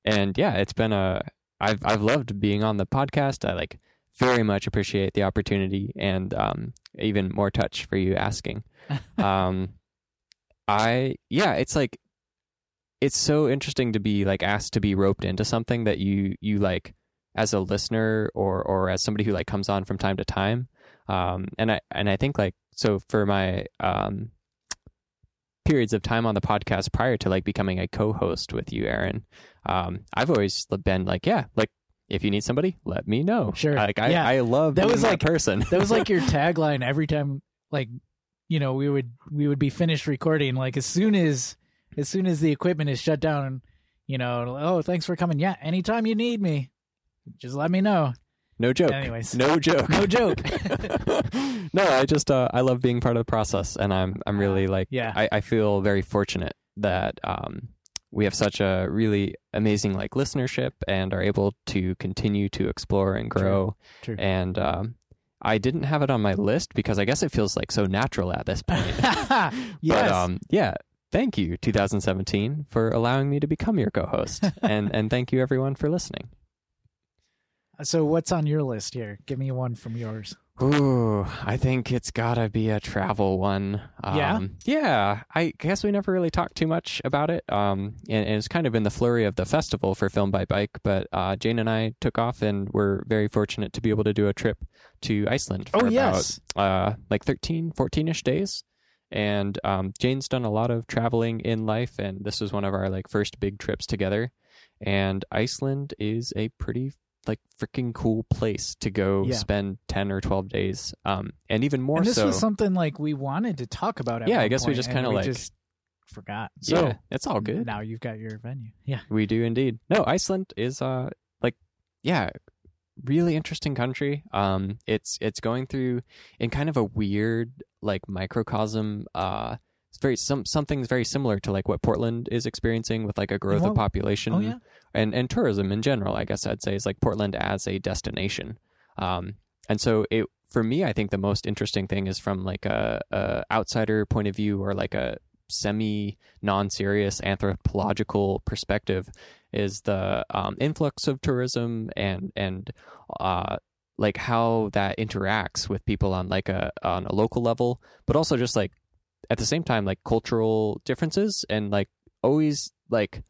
And yeah, it's been a. I've I've loved being on the podcast. I like very much appreciate the opportunity and um even more touch for you asking. um, I yeah, it's like it's so interesting to be like asked to be roped into something that you you like as a listener or or as somebody who like comes on from time to time um and i and i think like so for my um periods of time on the podcast prior to like becoming a co-host with you aaron um i've always been like yeah like if you need somebody let me know Sure. like i Yeah. i love That was, that like- person That was like your tagline every time like you know, we would we would be finished recording like as soon as as soon as the equipment is shut down, you know, oh, thanks for coming. Yeah, anytime you need me, just let me know. no joke Anyways. no joke No joke. no i just uh i love being part of the process and i'm i'm really like Yeah. I, I feel very fortunate that um, we have such a really amazing like listenership and are able to continue to explore and grow. True. And um, I didn't have it on my list because I guess it feels like so natural at this point. yes. But um, yeah, thank you 2017 for allowing me to become your co-host, and and thank you everyone for listening. So what's on your list here? Give me one from yours. Ooh, I think it's gotta be a travel one. Yeah? Um, yeah. I guess we never really talked too much about it. Um, and, and it's kind of in the flurry of the festival for Filmed by Bike. But uh, Jane and I took off, and we're very fortunate to be able to do a trip to Iceland for Oh about yes. uh, like 13, 14 ish days. And um, Jane's done a lot of traveling in life, and this was one of our like first big trips together. And Iceland is a pretty like freaking cool place to go Yeah. spend 10 or 12 days. Um, and even more and this so. was something like we wanted to talk about at Yeah, I guess we just kinda like- just forgot. So yeah, it's all good. now you've got your venue. Yeah. We do indeed. No, Iceland is uh like yeah, really interesting country. Um it's it's going through in kind of a weird like microcosm uh it's very some something's very similar to like what Portland is experiencing with like a growth what- of population Oh yeah. And and tourism in general, I guess I'd say is like Portland as a destination. Um and so it for me I think the most interesting thing is from like a, a outsider point of view or like a semi non-serious anthropological perspective is the um, influx of tourism and and uh, like how that interacts with people on like a on a local level, but also just like at the same time like cultural differences and like always like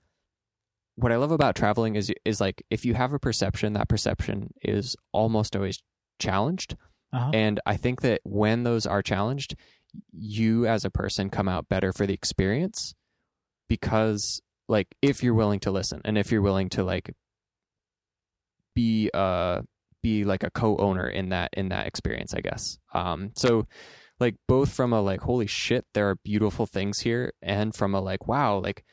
what I love about traveling is is like if you have a perception, that perception is almost always challenged. Uh-huh. And I think that when those are challenged, you as a person come out better for the experience because like if you're willing to listen and if you're willing to like be uh be like a co-owner in that in that experience, I guess. Um so like both from a like holy shit there are beautiful things here and from a like wow like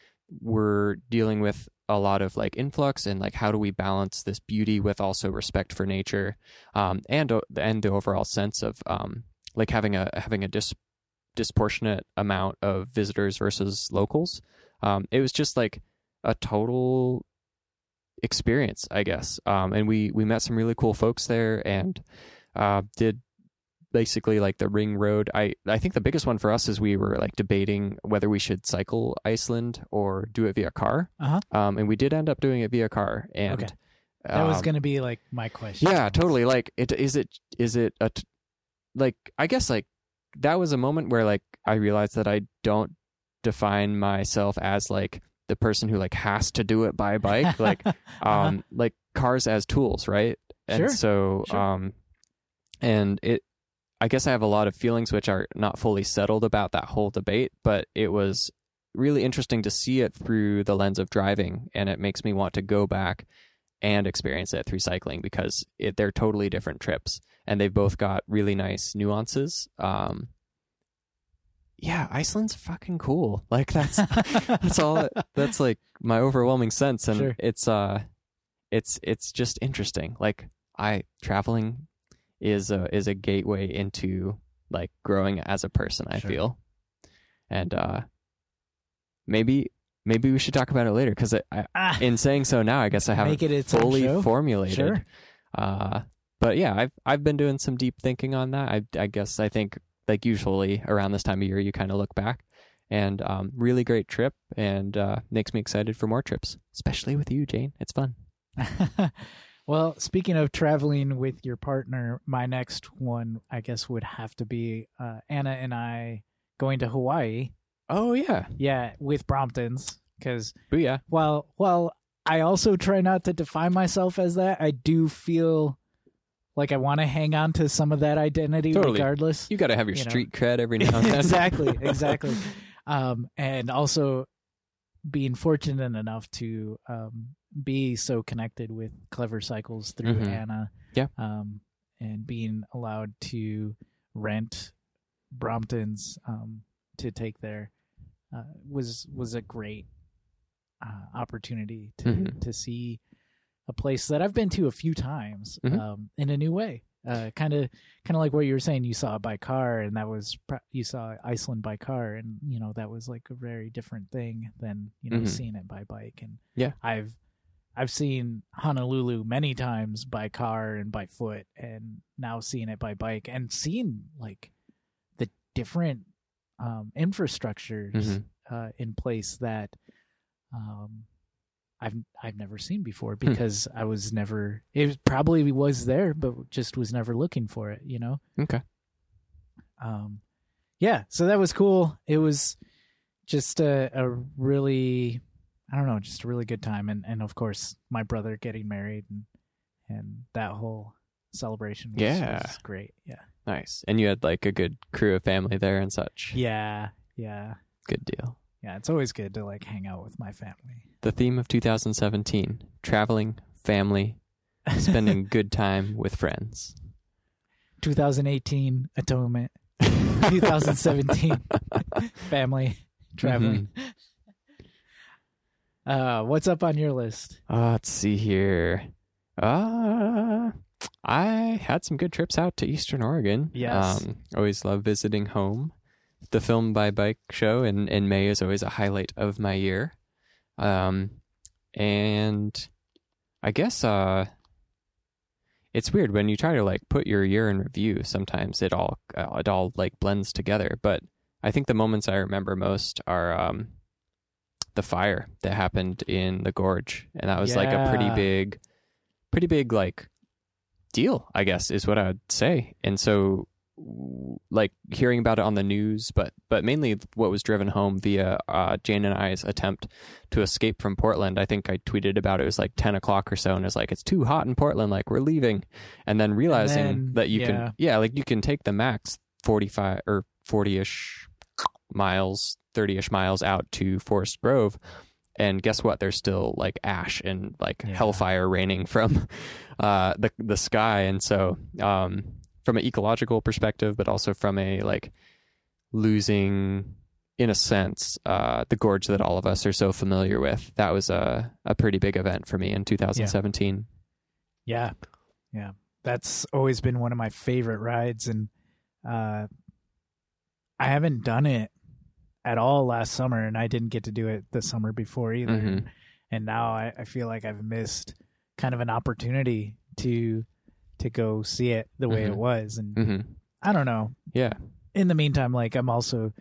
we're dealing with a lot of like influx and like how do we balance this beauty with also respect for nature um and and the overall sense of um like having a having a dis disproportionate amount of visitors versus locals? Um it was just like a total experience i guess. Um and we we met some really cool folks there and uh did basically like the ring road i i think the biggest one for us is we were like debating whether we should cycle iceland or do it via car Uh-huh. um and we did end up doing it via car and Okay. That was um, going to be like my question. yeah totally like it is it is it a t- like i guess like that was a moment where like i realized that i don't define myself as like the person who like has to do it by bike like um like cars as tools right and Sure, so sure. um and it i guess i have a lot of feelings which are not fully settled about that whole debate but it was really interesting to see it through the lens of driving and it makes me want to go back and experience it through cycling because it, they're totally different trips and they've both got really nice nuances um yeah iceland's fucking cool like that's that's all that's like my overwhelming sense and Sure. it's uh it's it's just interesting. Like I traveling is a is a gateway into like growing as a person. I Sure. feel, and uh, maybe maybe we should talk about it later because Ah, in saying so now, I guess I haven't it fully formulated. Sure. Uh, but yeah, I've I've been doing some deep thinking on that. I I guess I think like usually around this time of year you kind of look back and um, really great trip and uh, makes me excited for more trips, especially with you, Jane. It's fun. well, speaking of traveling with your partner, my next one, I guess, would have to be uh, Anna and I going to Hawaii. Oh yeah, Yeah, with Bromptons, because booyah. while while I also try not to define myself as that, I do feel like I want to hang on to some of that identity Totally. regardless. You got to have your You know. street cred every now and then. exactly, exactly. Um, and also being fortunate enough to um, be so connected with Clever Cycles through Mhm. Anna. Yeah. Um, and being allowed to rent Bromptons um, to take there uh, was was a great uh, opportunity to Mhm. to see a place that I've been to a few times Mhm. um, in a new way. Kind of, kind of like what you were saying. You saw it by car, and that was you saw Iceland by car, and you know that was like a very different thing than you know Mhm. seeing it by bike. And Yeah. I've I've seen Honolulu many times by car and by foot, and now seeing it by bike and seeing like the different um, infrastructures Mhm. uh, in place that um, I've I've never seen before Hmm. because I was never. It probably was there, but just was never looking for it. You know. Okay. Um, yeah. So that was cool. It was just a, a really, I don't know, just a really good time, and and of course my brother getting married and and that whole celebration. Was, Yeah. was great. Yeah. Nice. And you had like a good crew of family there and such. Yeah. Yeah. Good deal. Yeah. It's always good to like hang out with my family. The theme of 2017: traveling, family, spending good time with friends. 2018 atonement 2017 family mm-hmm. traveling uh what's up on your list Uh, let's see here. Uh, I had some good trips out to Eastern Oregon. Yes. Um, always love visiting home. The Filmed by Bike show in, in May is always a highlight of my year. Um, and I guess uh, it's weird when you try to like put your year in review. Sometimes it all uh, it all like blends together. But I think the moments I remember most are um, the fire that happened in the gorge, and that was like a pretty big, pretty big like deal. I guess is what I would say. And so, like hearing about it on the news, but but mainly what was driven home via uh, Jane and I's attempt to escape from Portland. I think I tweeted about it. It was like ten o'clock or so, and it was like it's too hot in Portland. Like we're leaving, and then realizing then, that you yeah. can yeah, like you can take the max forty five or forty ish miles, thirty ish miles out to Forest Grove. And guess what? There's still like ash and like Yeah. hellfire raining from uh, the the sky, and so um, from an ecological perspective, but also from a like losing, in a sense, uh, the gorge that all of us are so familiar with. That was a a pretty big event for me in 2017. yeah yeah that's always been one of my favorite rides and uh i haven't done it at all last summer and i didn't get to do it the summer before either Mhm. and now I, I feel like i've missed kind of an opportunity to to go see it the way it Mhm. was and hmm i don't know Yeah, in the meantime like i'm also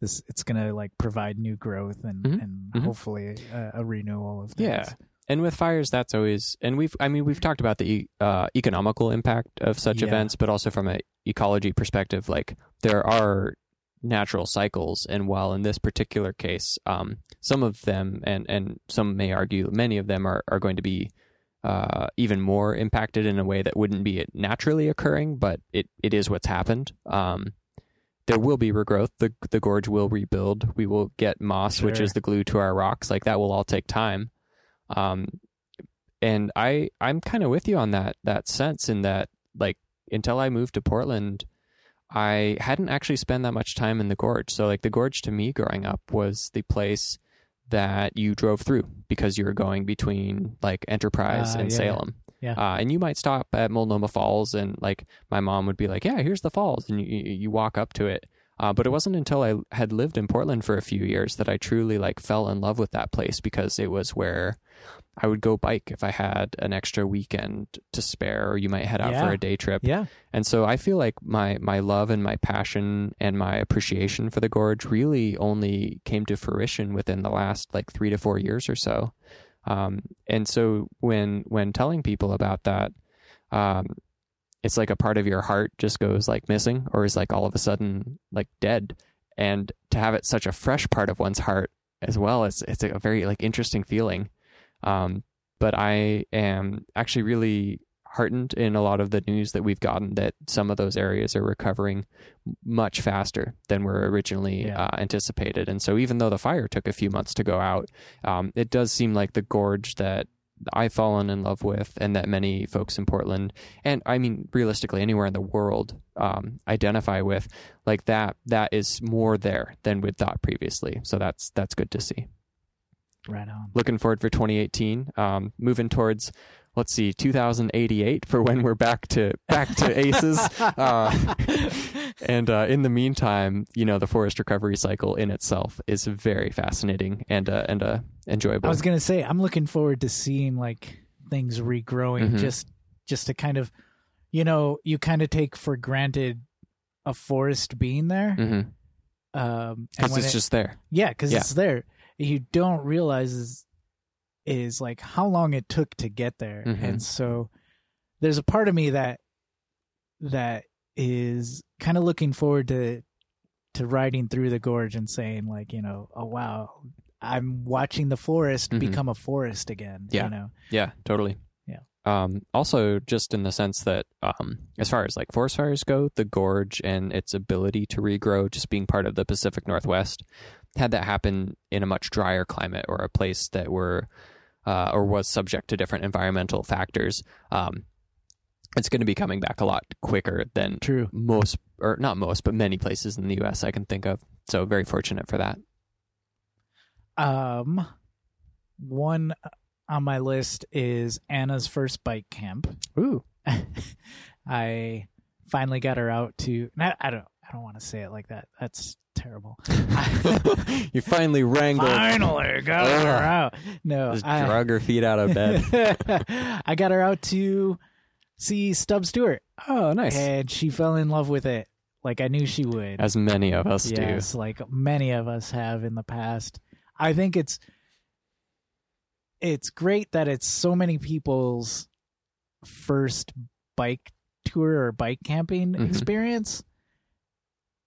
this it's gonna like provide new growth and Mhm. and Mhm. hopefully a, a renewal of things. Yeah. and with fires, that's always and we've I mean we've talked about the uh, economical impact of such Yeah. events, but also from an ecology perspective, like there are natural cycles, and while in this particular case, um, some of them and and some may argue many of them are are going to be uh, even more impacted in a way that wouldn't be naturally occurring, but it, it is what's happened. Um, there will be regrowth. The the gorge will rebuild. We will get moss, which is the glue to our rocks. Like that will all take time. Um, and I I'm kind of with you on that that sense in that like until I moved to Portland, I hadn't actually spent that much time in the gorge. So like the gorge to me growing up was the place that you drove through because you were going between like Enterprise Ah, and yeah. Salem. Yeah. Uh, and you might stop at Multnomah Falls, and like my mom would be like, "Yeah, here's the falls," and you you you walk up to it. Uh, but it wasn't until I had lived in Portland for a few years that I truly like fell in love with that place because it was where I would go bike if I had an extra weekend to spare, or you might head out Yeah. for a day trip. Yeah. And so I feel like my my love and my passion and my appreciation for the gorge really only came to fruition within the last like three to four years or so. Um, and so when when telling people about that, um, it's like a part of your heart just goes like missing or is like all of a sudden like dead. And to have it such a fresh part of one's heart as well, it's it's a very like interesting feeling. Um, but I am actually really heartened in a lot of the news that we've gotten that some of those areas are recovering much faster than were originally Yeah. uh, anticipated. And so, even though the fire took a few months to go out, um, it does seem like the gorge that I've fallen in love with, and that many folks in Portland, and I mean realistically anywhere in the world, um, identify with, like that. That is more there than we'd thought previously. So that's that's good to see Right on. looking forward for 2018 um, moving towards let's see 2088 for when we're back to back to aces uh, and uh, in the meantime you know the forest recovery cycle in itself is very fascinating and uh, and uh, enjoyable I was gonna say I'm looking forward to seeing like things regrowing Mhm. just just to kind of you know, you kind of take for granted a forest being there. because Um and when it's it- just there Yeah, because Yeah. it's there. You don't realize is, is like how long it took to get there, Mhm. and so there's a part of me that that is kind of looking forward to to riding through the gorge and saying like you know oh wow I'm watching the forest Mhm. become a forest again. Yeah. you know. yeah totally Yeah. um, also just in the sense that um, as far as like forest fires go the gorge and its ability to regrow just being part of the pacific northwest had that happen in a much drier climate or a place that were uh, or was subject to different environmental factors um, it's going to be coming back a lot quicker than True. most or not most but many places in the us i can think of so very fortunate for that Um, one on my list is Anna's first bike camp. ooh I finally got her out to. I I don't. I don't want to say it like that. That's terrible. you finally wrangled finally got her out. No, just I, drug her feet out of bed I got her out to see Stub Stewart, oh nice and she fell in love with it, like I knew she would. as many of us do yes, like many of us have in the past. I think it's it's great that it's so many people's first bike tour or bike camping Mhm. experience.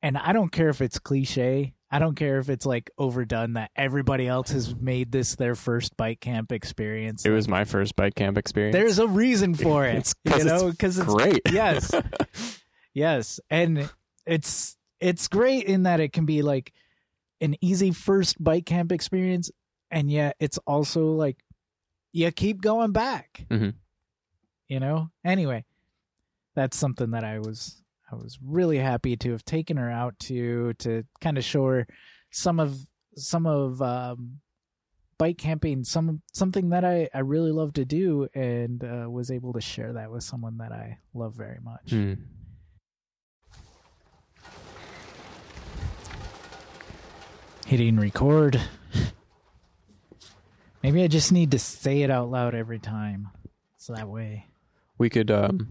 And I don't care if it's cliche. I don't care if it's like overdone that everybody else has made this their first bike camp experience. It was my first bike camp experience. There's a reason for it. It's you know, it's because it's great. yes yes and it's it's great in that it can be like an easy first bike camp experience and yet it's also like you keep going back Mhm. you know anyway that's something that i was i was really happy to have taken her out to to kind of show her some of some of um bike camping some something that i i really love to do and uh, was able to share that with someone that i love very much Hmm. hitting record. Maybe I just need to say it out loud every time. So that way. We could um,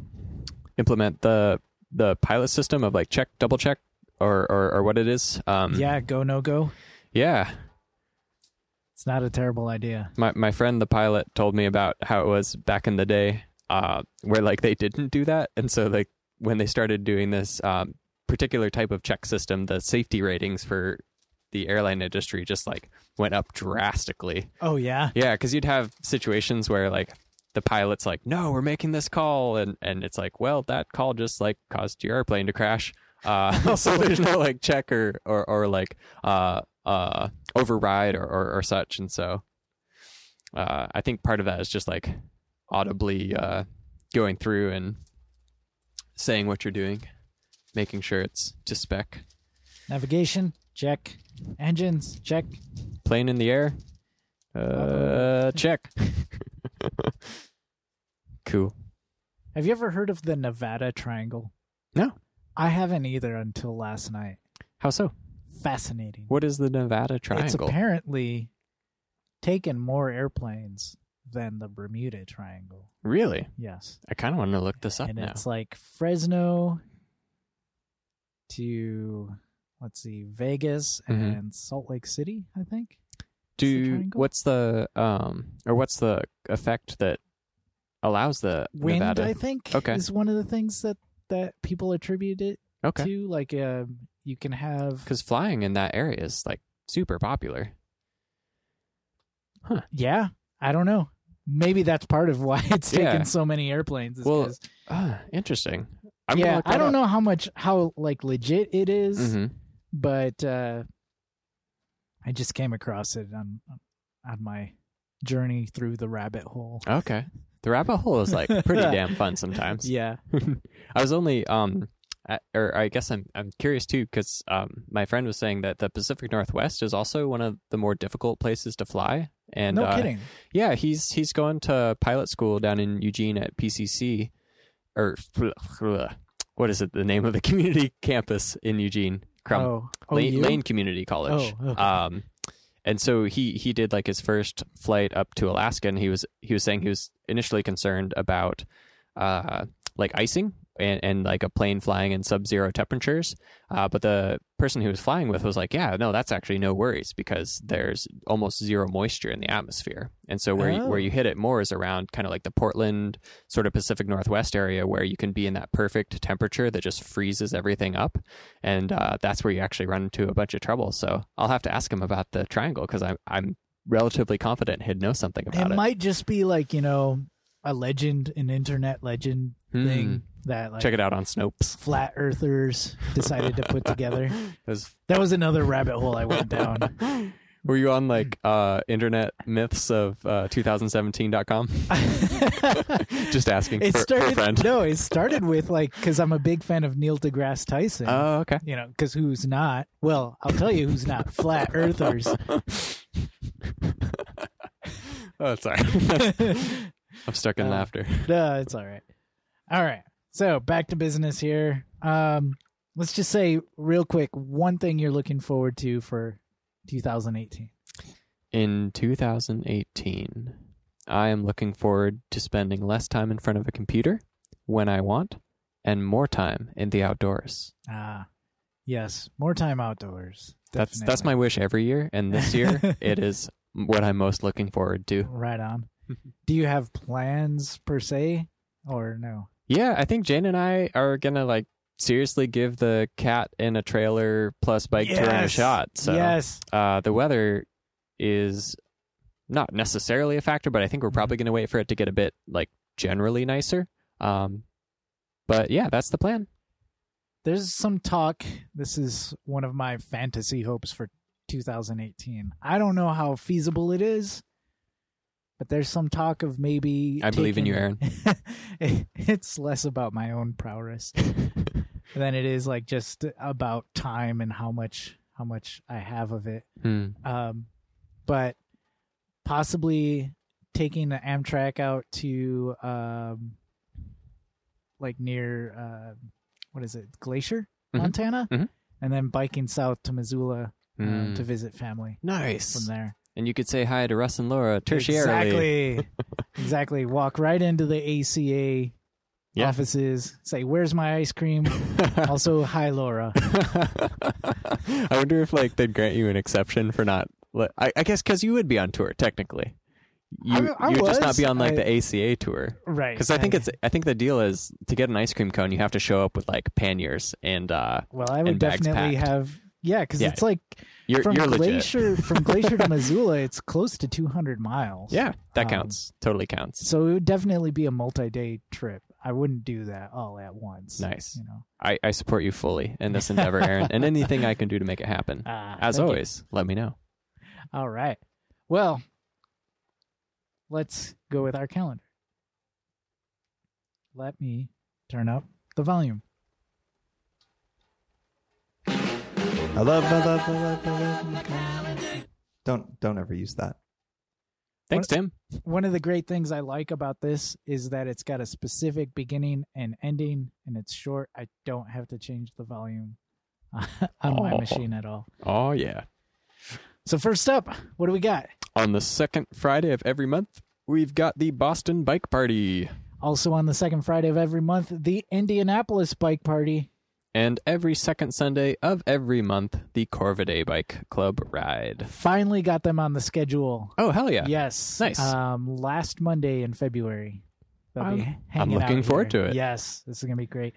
implement the the pilot system of like check, double check, or or, or what it is. Um, Yeah, go no go. yeah. It's not a terrible idea. My my friend the pilot told me about how it was back in the day, uh, where like they didn't do that, and so like when they started doing this um, particular type of check system, the safety ratings for the airline industry just like went up drastically. Oh yeah. Yeah, because you'd have situations where like the pilot's like, "No, we're making this call," and and it's like, "Well, that call just like caused your airplane to crash." Uh, so there's no like check or or, or like uh uh override or, or or such, and so uh, I think part of that is just like audibly uh, going through and saying what you're doing, making sure it's to spec. Navigation, check. Engines, check. Plane in the air, Uh, check. cool. Have you ever heard of the Nevada Triangle? No. I haven't either until last night. How so? Fascinating. What is the Nevada Triangle? It's apparently taken more airplanes than the Bermuda Triangle. really? Yes. I kind of want to look this up and now. it's like Fresno to let's see, Vegas Mhm. and Salt Lake City, I think. Do what's the um or what's the effect that allows the Wind, Nevada? I think, Okay. is one of the things that that people attribute it okay, to. Like, uh, you can have because flying in that area is like super popular. Huh? Yeah, I don't know. Maybe that's part of why it's Yeah. taken so many airplanes. Well, Ah, interesting. I'm yeah, I don't up. know how much how like legit it is, Mhm. but uh I just came across it on on my journey through the rabbit hole. Okay, the rabbit hole is like pretty damn fun sometimes. Yeah. I was only um, at, or I guess I'm I'm curious too because um, my friend was saying that the Pacific Northwest is also one of the more difficult places to fly. And no uh, kidding. Yeah, he's he's going to pilot school down in Eugene at PCC, or what is it? The name of the community campus in Eugene, Crum, oh, oh Lane. Lane Community College. Oh, okay. Um, and so he he did like his first flight up to Alaska, and he was he was saying he was initially concerned about uh like icing and, and like a plane flying in sub-zero temperatures uh, but the person he was flying with was like yeah no that's actually no worries because there's almost zero moisture in the atmosphere and so where you, where Oh. you hit it more is around kind of like the portland sort of pacific northwest area where you can be in that perfect temperature that just freezes everything up and uh, that's where you actually run into a bunch of trouble so i'll have to ask him about the triangle because I'm, I'm relatively confident he'd know something about it, It might just be like, you know, a legend, an internet legend. Thing that like check it out on snopes flat earthers decided to put together. Was That was another rabbit hole I went down. Were you on like uh, internet myths of uh, 2017.com? Just asking it for, started for friend. no it started with like because i'm a big fan of neil degrasse tyson Oh, okay. you know because who's not well i'll tell you who's not flat earthers Oh, sorry. I'm stuck in Uh, laughter. no it's all right all right. So back to business here. Um let's just say real quick one thing you're looking forward to for 2018 In 2018, I am looking forward to spending less time in front of a computer when I want and more time in the outdoors. ah yes more time outdoors That's that's my wish every year, and this year it is what I'm most looking forward to. right on. Do you have plans per se or no Yeah, I think Jane and I are gonna like seriously give the cat in a trailer plus bike tour a shot. So yes uh, the weather is not necessarily a factor, but I think we're probably gonna wait for it to get a bit like generally nicer. Um, but yeah, that's the plan. there's some talk. This is one of my fantasy hopes for 2018. I don't know how feasible it is, but there's some talk of maybe. I believe in you, Aaron. it's less about my own prowess than it is like just about time and how much how much I have of it. Hmm. Um, but possibly taking the Amtrak out to um, like near uh, what is it, Glacier, Mhm. Montana, Mhm. and then biking south to Missoula Mm. to visit family Nice. from there. And you could say hi to Russ and Laura tertiarily. Exactly, exactly. Walk right into the ACA Yeah. offices. Say, "Where's my ice cream?" also, hi, Laura. I wonder if like they'd grant you an exception for not. I, I guess because you would be on tour technically. You I- I you would just not be on like I- the ACA tour Right. because I think it's I think the deal is to get an ice cream cone you have to show up with like panniers and uh well, I would definitely have. Yeah, because Yeah. it's like you're from you're glacier from glacier to Missoula, it's close to 200 miles. Yeah, that Um, counts. Totally counts. So it would definitely be a multi-day trip. I wouldn't do that all at once. Nice. You know. I, I support you fully in this endeavor, Aaron, and anything I can do to make it happen. Ah, As thank you. always, let me know. All right. Well, let's go with our calendar. Let me turn up the volume. I love, I love, I love, I love. Don't don't ever use that. Thanks, Tim. One of the great things I like about this is that it's got a specific beginning and ending, and it's short. I don't have to change the volume on my Oh. machine at all. Oh yeah. So first up, what do we got? On the second Friday of every month, we've got the Boston Bike Party. Also on the second Friday of every month, the Indianapolis Bike Party. And every second Sunday of every month, the Corvidae Bike Club Ride. Finally got them on the schedule. Oh, hell yeah. Yes. Nice. Um, last Monday in February. They'll I'm- hanging I'm looking forward here. to it. Yes, this is gonna be great.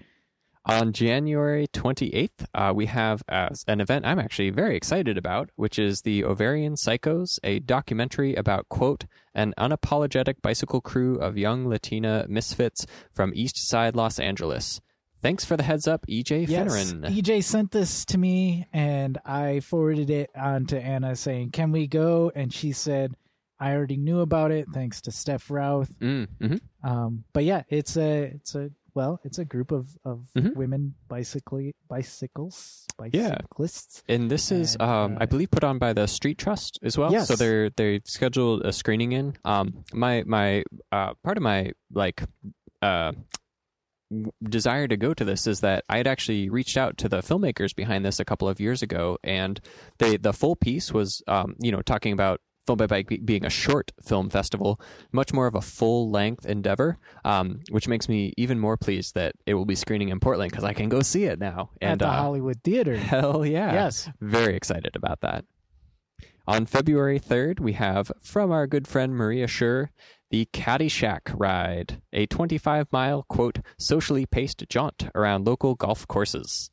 On January 28th, uh, we have uh, an event I'm actually very excited about, which is the Ovarian Psycos, a documentary about, quote, an unapologetic bicycle crew of young Latina misfits from East Side Los Angeles. Thanks for the heads up, EJ Yes, Finneran. EJ sent this to me, and I forwarded it on to Anna, saying, "Can we go?" And she said, "I already knew about it, thanks to Steph Routh." Mm, hmm Um, but yeah, it's a it's a well, it's a group of of Mhm. women bicycle bicycles Yeah. bicyclists. And this is, And, um, uh, I believe, put on by the Street Trust as well. Yes. So they're they scheduled a screening in. Um, my my uh, part of my like uh desire to go to this is that I had actually reached out to the filmmakers behind this a couple of years ago, and they the full piece was um you know talking about. Filmed by Bike being a short film festival, much more of a full length endeavor, um, which makes me even more pleased that it will be screening in Portland because I can go see it now. at And the uh, Hollywood Theater. Hell yeah. Yes. Very excited about that. On February 3rd, we have from our good friend Maria Schur the Caddyshack Ride, a 25 mile, quote, socially paced jaunt around local golf courses.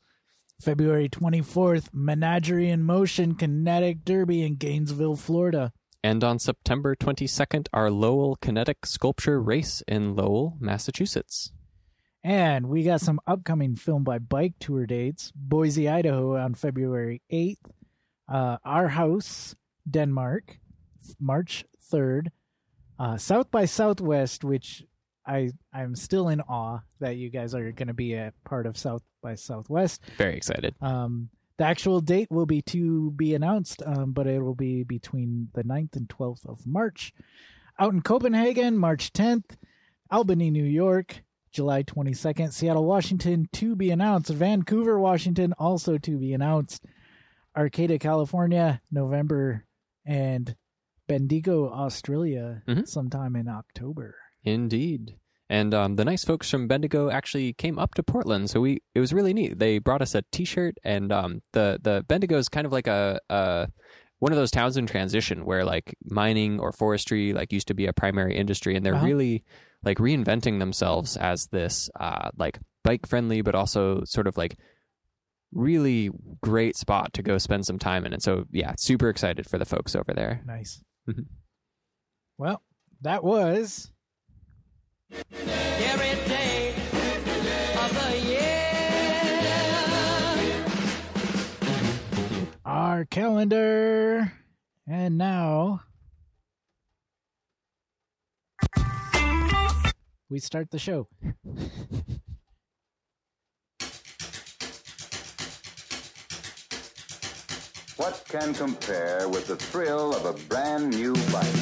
February 24th, Menagerie in Motion Kinetic Derby in Gainesville, Florida. And on September 22nd, our Lowell Kinetic Sculpture Race in Lowell, Massachusetts. And we got some upcoming Filmed by Bike tour dates. Boise, Idaho on February 8th. Uh, Aarhus, Denmark, March 3rd. Uh, South by Southwest, which I, I'm still in awe that you guys are going to be a part of South by Southwest. Very excited. Um, the actual date will be to be announced, um, but it will be between the 9th and 12th of March. Out in Copenhagen, March 10th. Albany, New York, July 22nd. Seattle, Washington, to be announced. Vancouver, Washington, also to be announced. Arcata, California, November. And Bendigo, Australia, Mhm. sometime in October. Indeed. And um, the nice folks from Bendigo actually came up to Portland, so we it was really neat. They brought us a T-shirt, and um, the the Bendigo is kind of like a, a one of those towns in transition where like mining or forestry like used to be a primary industry, and they're Uh-huh. really like reinventing themselves as this uh, like bike friendly, but also sort of like really great spot to go spend some time in. And so yeah, super excited for the folks over there. Nice. Mhm. Well, that was our calendar. And now we start the show. What can compare with the thrill of a brand new bike?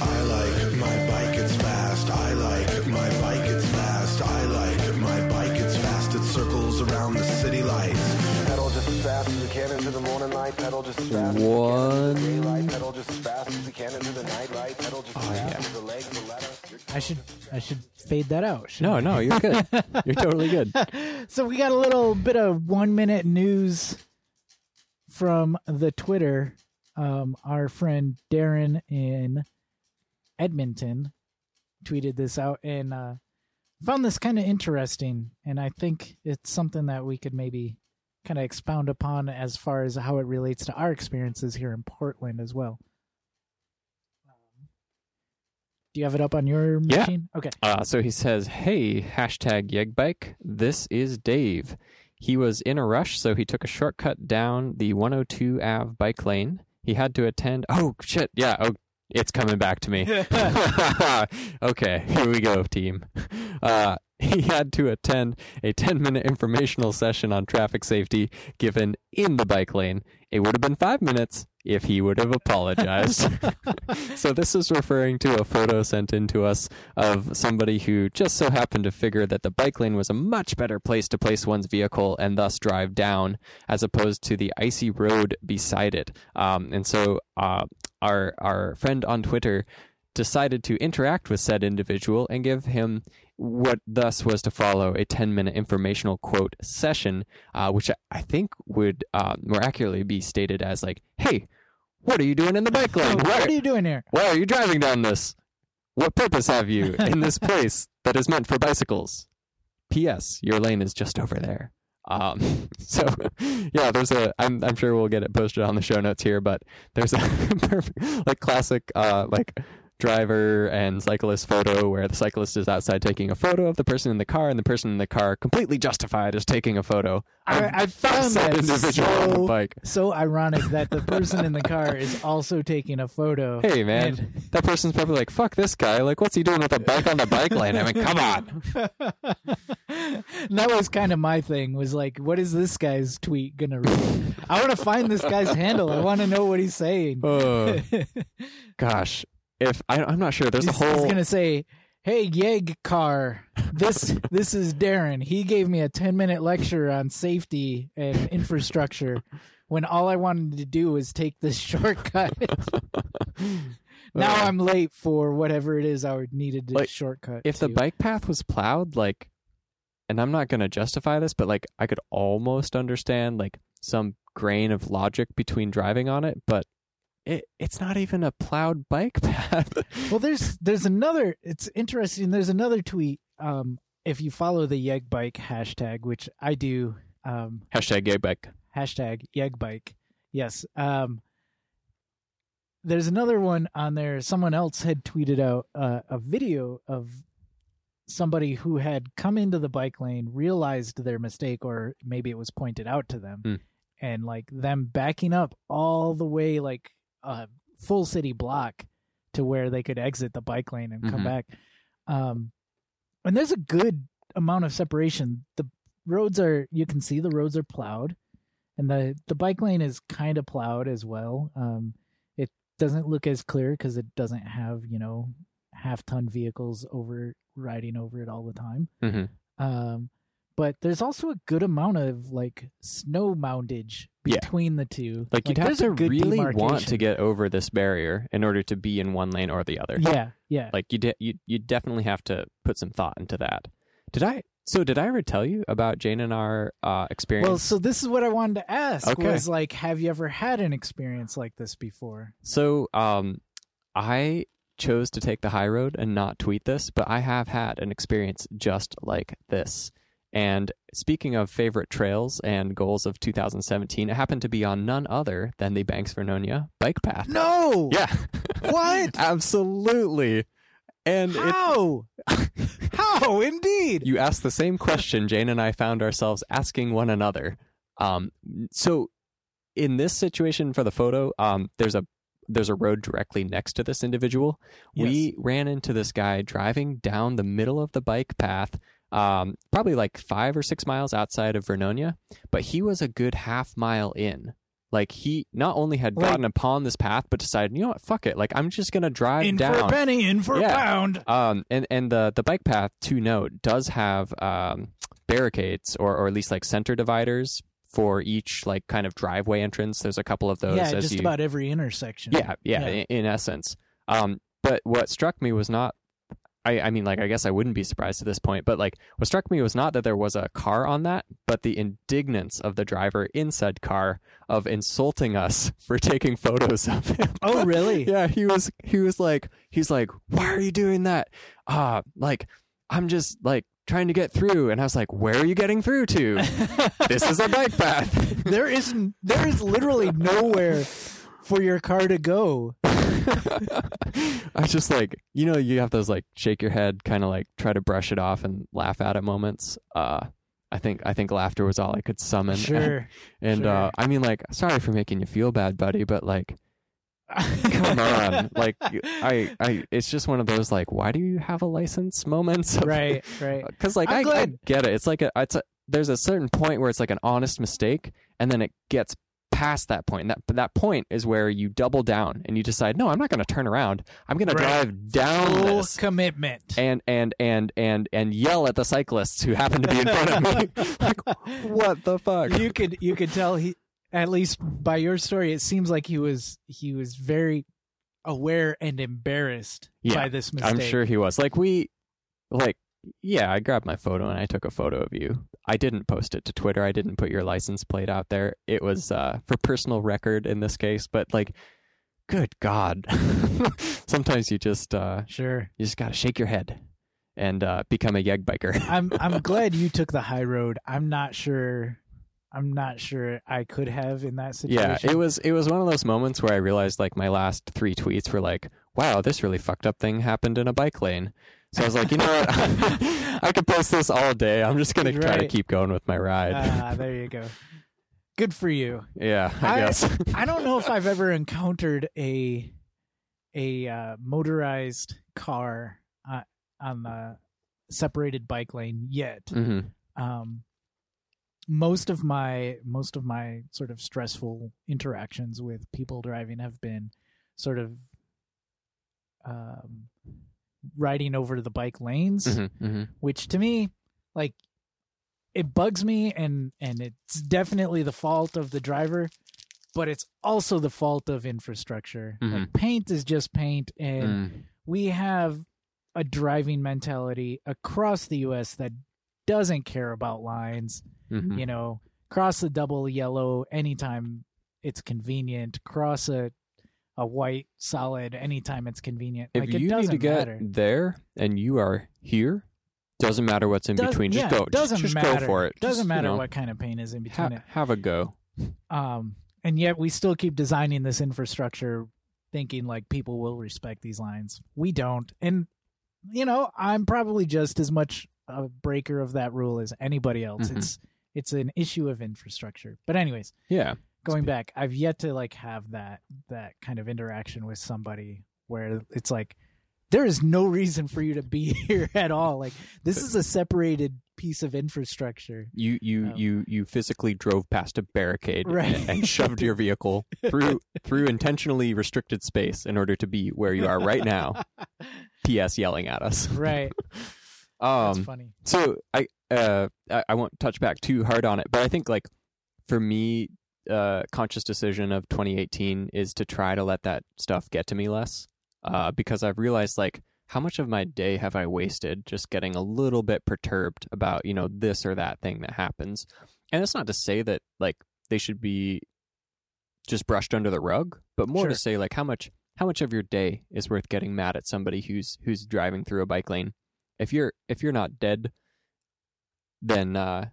I like my bike, it's fast. I like my bike, it's fast. I like my bike, it's fast. It circles around the city lights. Pedal just as fast as we can into the morning light. Pedal just as fast as One. we can into the daylight. Pedal just as fast as we can into the night light. Pedal just as oh, fast yeah. as the legs will let us. I should I should fade that out. shouldn't No, no, you're good. you're totally good. So we got a little bit of one minute news from the Twitter. Um, our friend Darren in Edmonton tweeted this out and uh, found this kind of interesting. And I think it's something that we could maybe kind of expound upon as far as how it relates to our experiences here in Portland as well. Do you have it up on your machine? Yeah. Okay. Uh, so he says, "Hey, hashtag Yegbike. This is Dave. He was in a rush, so he took a shortcut down the 102 Ave bike lane. He had to attend. Oh shit! Yeah. Oh, it's coming back to me. okay, here we go, team. Uh, he had to attend a 10 minute informational session on traffic safety given in the bike lane. It would have been five minutes if he would have apologized. so, this is referring to a photo sent in to us of somebody who just so happened to figure that the bike lane was a much better place to place one's vehicle and thus drive down as opposed to the icy road beside it. Um, and so, uh, our, our friend on Twitter decided to interact with said individual and give him what thus was to follow a 10 minute informational quote session, uh, which I- think would uh, more accurately be stated as like, hey, what are you doing in the bike lane? what are you doing here? why are you driving down this? What purpose have you in this place that is meant for bicycles? P.S. Your lane is just over there. Um, so yeah, there's a. I'm I'm sure we'll get it posted on the show notes here, but there's a perfect like classic uh like driver and cyclist photo where the cyclist is outside taking a photo of the person in the car, and the person in the car completely justified as taking a photo. I, I found that individual on the so, bike. so ironic that the person in the car is also taking a photo. Hey man, And- that person's probably like, "Fuck this guy! Like, what's he doing with a bike on the bike lane? I mean, come on." That was kind of my thing was like what is this guy's tweet gonna read i want to find this guy's handle i want to know what he's saying Oh gosh, if I, I'm not sure, there's he's, a whole. he's gonna say hey yeg car this this is darren. He gave me a 10 minute lecture on safety and infrastructure when all i wanted to do was take this shortcut. Now uh, i'm late for whatever it is i would needed to Like, shortcut if the bike path was plowed, like, and I'm not gonna justify this, but like, I could almost understand like some grain of logic between driving on it, but it it's not even a plowed bike path. Well, there's there's another. It's interesting. There's another tweet. Um, if you follow the Yeg Bike hashtag, which I do, um, Hashtag gay bike. hashtag Yeg Bike. Yes. Um, there's another one on there. Someone else had tweeted out uh, a video of somebody who had come into the bike lane, realized their mistake, or maybe it was pointed out to them, Hmm. and like them backing up all the way, like a full city block to where they could exit the bike lane and come Mhm. back. Um, and there's a good amount of separation. The roads are you can see the roads are plowed, and the the bike lane is kind of plowed as well. Um, it doesn't look as clear because it doesn't have you know half ton vehicles over riding over it all the time. hmm Um, but there's also a good amount of like snow moundage Yeah. between the two. Like you'd have to really want to get over this barrier in order to be in one lane or the other. Yeah, yeah. Like you de- you you definitely have to put some thought into that. Did I? So did I ever tell you about Jane and our uh, experience? Well, so this is what I wanted to ask Okay. was like, have you ever had an experience like this before? So, um, I chose to take the high road and not tweet this, but I have had an experience just like this. And speaking of favorite trails and goals of 2017, it happened to be on none other than the Banks Vernonia bike path. No. Yeah. What? Absolutely. And it, How? How? Indeed. you asked the same question Jane and I found ourselves asking one another. Um, so in this situation for the photo, um, there's a there's a road directly next to this individual. We ran into this guy driving down the middle of the bike path, um, probably like five or six miles outside of Vernonia, but he was a good half mile in. Like he not only had gotten upon this path, but decided, you know what, fuck it. Like I'm just gonna drive in down. for a penny, in for Yeah. a pound. Um, and and the the bike path to note does have um barricades or or at least like center dividers for each like kind of driveway entrance. There's a couple of those yeah, just you about every intersection. yeah yeah, Yeah. In, in essence. Um, but what struck me was not. I, I mean, like, I guess I wouldn't be surprised at this point, but like, what struck me was not that there was a car on that, but the indignance of the driver in said car of insulting us for taking photos of him. Oh, really? yeah, he was he was like he's like, "Why are you doing that?" Uh, like I'm just like trying to get through and I was like, "Where are you getting through to?" this is a bike path. there is there is literally nowhere for your car to go. I was just like, you know, you have those like shake your head, kind of like try to brush it off and laugh at it moments. Uh, I think I think laughter was all I could summon. Sure. and uh, sure. I mean, like, sorry for making you feel bad, buddy, but like, come on like i i it's just one of those like why do you have a license moments right, right. because like I'm I, I get it it's like a it's a there's a certain point where it's like an honest mistake and then it gets past that point that that point is where you double down and you decide no i'm not going to turn around i'm going Right. to drive down Full this commitment. and and and and and yell at the cyclists who happen to be in front of me like what the fuck you could you could tell he at least by your story it seems like he was he was very aware and embarrassed Yeah, by this mistake. I'm sure he was. Like we, like yeah, I grabbed my photo and I took a photo of you. I didn't post it to Twitter. I didn't put your license plate out there. It was uh, for personal record in this case. But like, good God, sometimes you just uh, Sure. you just gotta shake your head and uh, become a yeg biker. I'm I'm glad you took the high road. I'm not sure I'm not sure I could have in that situation. Yeah, it was it was one of those moments where I realized like my last three tweets were like, "Wow, this really fucked up thing happened in a bike lane." So I was like, you know what, I could post this all day. I'm just gonna try to keep going with my ride. Ah, there you go. Good for you. yeah, I, guess. I don't know if I've ever encountered a a uh, motorized car uh, on the separated bike lane yet. hmm Um, most of my most of my sort of stressful interactions with people driving have been sort of um, riding over the bike lanes hmm hmm which to me like it bugs me and and it's definitely the fault of the driver but it's also the fault of infrastructure. Like paint is just paint and Mm. we have a driving mentality across the US that doesn't care about lines. Hmm you know cross the double yellow anytime it's convenient cross a a white solid anytime it's convenient If like you need to get matter there and you are here, doesn't matter what's in Doesn't- between. Just yeah, go. Doesn't just, matter. go for it. Doesn't Just, you matter know, what kind of paint is in ha- between it. have a go. Um, and yet we still keep designing this infrastructure, thinking like people will respect these lines. We don't, and you know, I'm probably just as much a breaker of that rule as anybody else. Mhm. It's it's an issue of infrastructure. But anyways, Yeah. Going back, I've yet to like have that that kind of interaction with somebody where it's like there is no reason for you to be here at all. Like this is a separated piece of infrastructure. You you Um, you you physically drove past a barricade Right. and, and shoved your vehicle through through intentionally restricted space in order to be where you are right now. P.S. Yelling at us. Right. That's Um. funny. So I uh I, I won't touch back too hard on it, but I think like for me, uh, conscious decision of 2018 is to try to let that stuff get to me less, uh, because I've realized like how much of my day have I wasted just getting a little bit perturbed about you know this or that thing that happens, and it's not to say that like they should be just brushed under the rug, but more Sure. to say like how much how much of your day is worth getting mad at somebody who's who's driving through a bike lane. If you're if you're not dead, then uh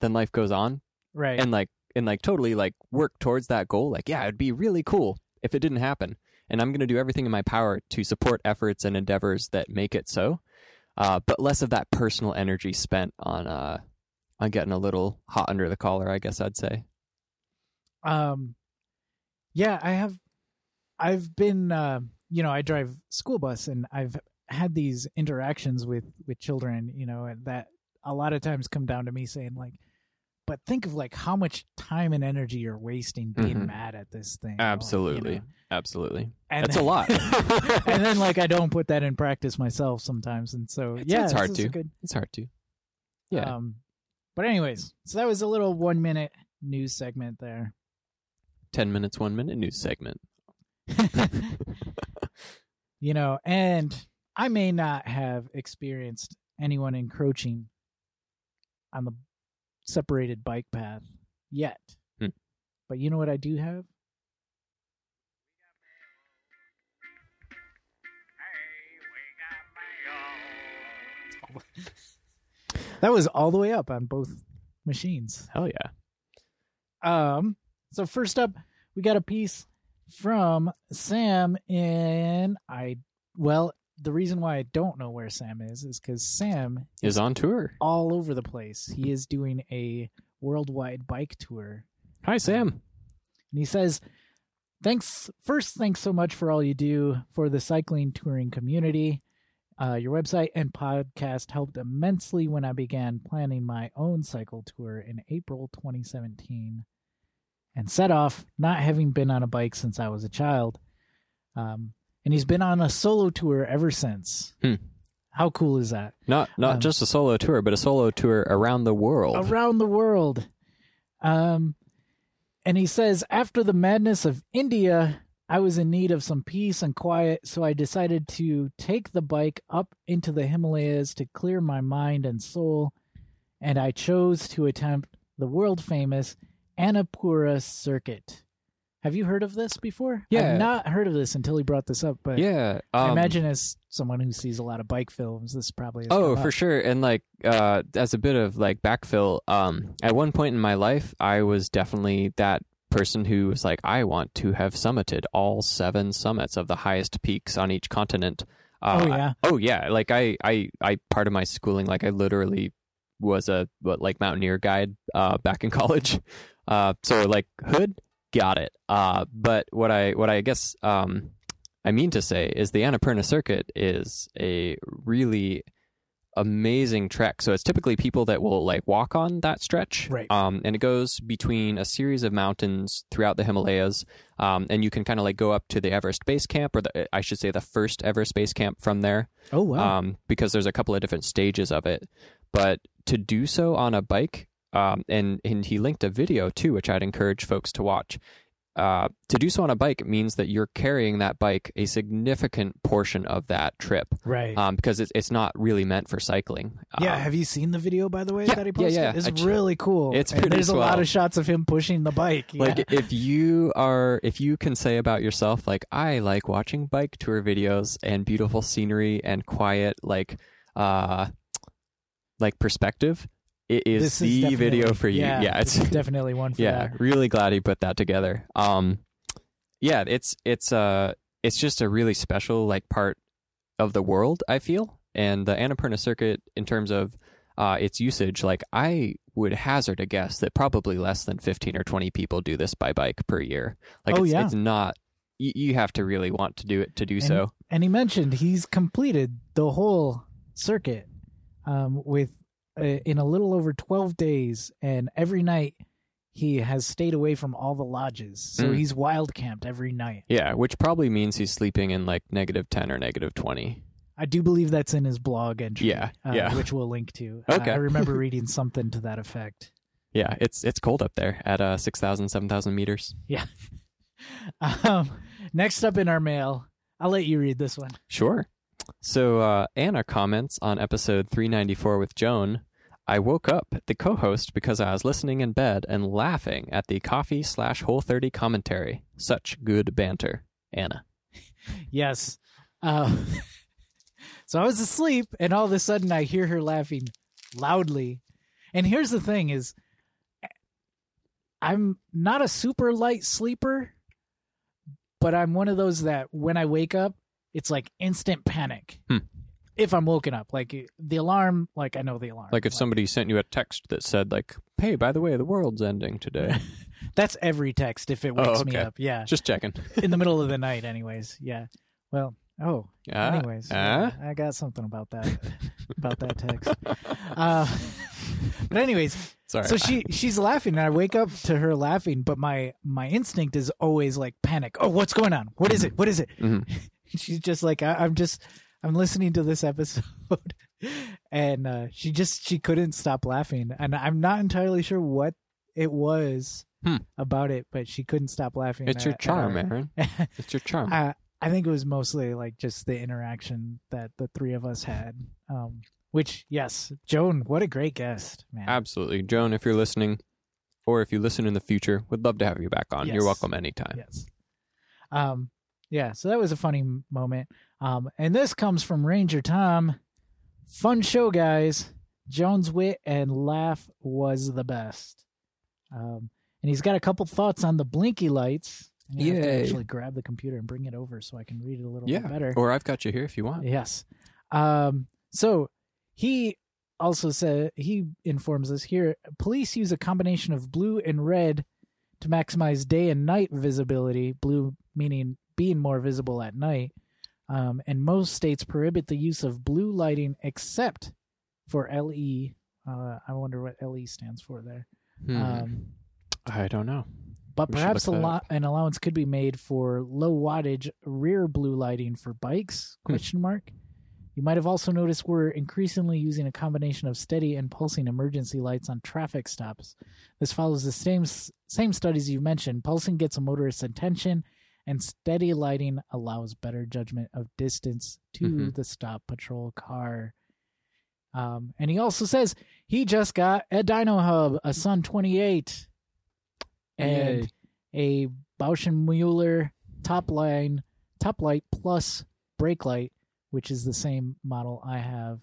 then life goes on Right. and like and like totally like work towards that goal. Like yeah, it'd be really cool if it didn't happen. And I'm going to do everything in my power to support efforts and endeavors that make it so. Uh, but less of that personal energy spent on uh on getting a little hot under the collar, I guess I'd say. um yeah, I have I've been uh, you know, I drive school bus and I've had these interactions with with children, you know, and that a lot of times come down to me saying like but think of like how much time and energy you're wasting being Mhm. mad at this thing. Absolutely. You know? Absolutely. And That's a lot. and then like I don't put that in practice myself sometimes and so It's- yeah it's hard to. good It's hard to. Yeah. um but anyways so that was a little one minute news segment there 10 minutes, 1 minute news segment. you know, and I may not have experienced anyone encroaching on the separated bike path yet. Hmm. But you know what I do have? That was all the way up on both machines. Hell yeah. Um, so first up, we got a piece from Sam in I well, the reason why I don't know where Sam is is because Sam Is on tour. all over the place. He is doing a worldwide bike tour. Hi, Sam. And he says, thanks first thanks so much for all you do for the cycling touring community uh, your website and podcast helped immensely when i began planning my own cycle tour in april 2017 and set off not having been on a bike since i was a child um, and he's been on a solo tour ever since Hmm. how cool is that Not not Um, just a solo tour, but a solo tour around the world. around the world. Um, and he says, after the madness of India, I was in need of some peace and quiet, so I decided to take the bike up into the Himalayas to clear my mind and soul, and I chose to attempt the world famous Annapurna circuit. Have you heard of this before? Yeah. I've not heard of this until he brought this up, but yeah, I um, imagine as someone who sees a lot of bike films, this probably is Oh, for sure. And like uh as a bit of like backfill, um at one point in my life I was definitely that person who was like I want to have summited all seven summits of the highest peaks on each continent. Uh, Oh, yeah? oh yeah. Like I I I part of my schooling like I literally was a what like mountaineer guide uh back in college. Uh so like hood got it. Uh but what I what I guess um I mean to say is the Annapurna circuit is a really amazing trek. So it's typically people that will like walk on that stretch. Right. Um, and it goes between a series of mountains throughout the Himalayas. Um, and you can kind of like go up to the Everest Base Camp, or the, I should say the first Everest Base Camp from there. Oh wow. Um, because there's a couple of different stages of it. But to do so on a bike, um, and, and he linked a video too, which I'd encourage folks to watch. Uh, to do so on a bike means that you're carrying that bike a significant portion of that trip right. um, because it's, it's not really meant for cycling. Yeah, Um, have you seen the video by the way yeah, that he yeah, posted? yeah. It's I really cool. It's And pretty There's a lot of shots of him pushing the bike. Yeah. like if you are if you can say about yourself like I like watching bike tour videos and beautiful scenery and quiet like uh like perspective, it is this the video for you. Yeah, Yeah, it's definitely one for yeah, that. really glad he put that together. Um, yeah, it's it's uh it's just a really special like part of the world. I feel, and the Annapurna circuit in terms of uh, its usage, like I would hazard a guess that probably less than fifteen or twenty people do this by bike per year. Like, Oh, it's, yeah. it's not. You, you have to really want to do it to do And, so. and he mentioned he's completed the whole circuit um, with in a little over 12 days, and every night he has stayed away from all the lodges. So Mm. he's wild camped every night. Yeah, which probably means he's sleeping in like negative ten or negative twenty. I do believe that's in his blog entry. Yeah, uh, yeah. which we'll link to. Uh, Okay. I remember reading something to that effect. Yeah, it's it's cold up there at uh 6,000, 7,000 meters. Yeah. Um, next up in our mail, I'll let you read this one. Sure. So uh, Anna comments on episode 394 with Joan. I woke up the co-host because I was listening in bed and laughing at the coffee slash whole 30 commentary. Such good banter. Anna. Yes. Uh, so I was asleep, and all of a sudden I hear her laughing loudly. And here's the thing: is I'm not a super light sleeper, but I'm one of those that when I wake up, it's like instant panic. Hmm. If I'm woken up, like the alarm, like I know the alarm. Like if somebody sent you a text that said like, "Hey, by the way, the world's ending today." that's every text if it Oh, wakes me up. Yeah, Just checking. in the middle of the night, anyways. Yeah. Well, oh, Ah, anyways, yeah, I got something about that about that text. Uh, but anyways, Sorry. so she she's laughing, and I wake up to her laughing, but my my instinct is always like panic. Oh, what's going on? What is it? What is it? Mhm. She's just like I, I'm just I'm listening to this episode, and uh, she just she couldn't stop laughing, and I'm not entirely sure what it was. Hmm. About it, but she couldn't stop laughing. It's your at- at charm, our- Aaron. It's your charm. I I think it was mostly like just the interaction that the three of us had. Um, which yes, Joan, what a great guest, man. Absolutely. Joan, if you're listening, or if you listen in the future, would love to have you back on. Yes. You're welcome anytime. Yes. Um, yeah. So that was a funny moment. Um, and this comes from Ranger Tom. Fun show, guys. Joan's wit and laugh was the best. Um, and he's got a couple thoughts on the blinky lights. To actually grab the computer and bring it over so I can read it a little Yeah. bit better. Or I've got you here if you want. Yes. Um, so he also said he informs us here police use a combination of blue and red to maximize day and night visibility, blue meaning being more visible at night. Um, and most states prohibit the use of blue lighting except for LE. Uh, I wonder what LE stands for there. Hmm. Um, I don't know. but We perhaps lo- an allowance could be made for low wattage rear blue lighting for bikes? Hmm. Question mark. You might have also noticed we're increasingly using a combination of steady and pulsing emergency lights on traffic stops. This follows the same same studies you've mentioned. Pulsing gets a motorist's attention, and steady lighting allows better judgment of distance to Mhm. the stop patrol car. Um, and he also says he just got a Dyno Hub, a SON 28, and a Busch and Mueller top line, top light plus brake light, which is the same model I have.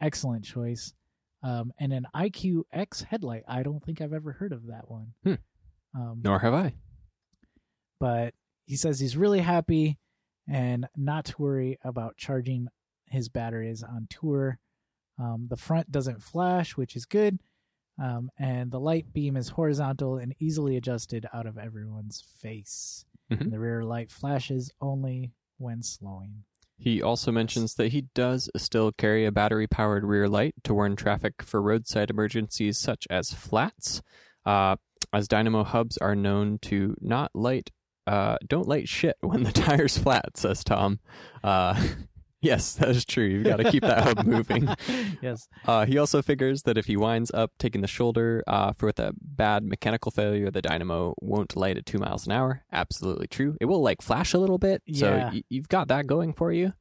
Excellent choice. Um, and an IQX headlight. I don't think I've ever heard of that one. Hmm. Um, Nor have I. but he says he's really happy and not to worry about charging his batteries on tour. Um, the front doesn't flash, which is good. Um, and the light beam is horizontal and easily adjusted out of everyone's face. Mhm. And the rear light flashes only when slowing. He also mentions that he does still carry a battery powered rear light to warn traffic for roadside emergencies such as flats, uh, as dynamo hubs are known to not light, uh, don't light shit when the tire's flat, says Tom. Uh, yes, that is true. You've got to keep that hub moving. yes. Uh, he also figures that if he winds up taking the shoulder uh, for with a bad mechanical failure, the dynamo won't light at two miles an hour. Absolutely true. It will like flash a little bit, so Yeah. y- you've got that going for you.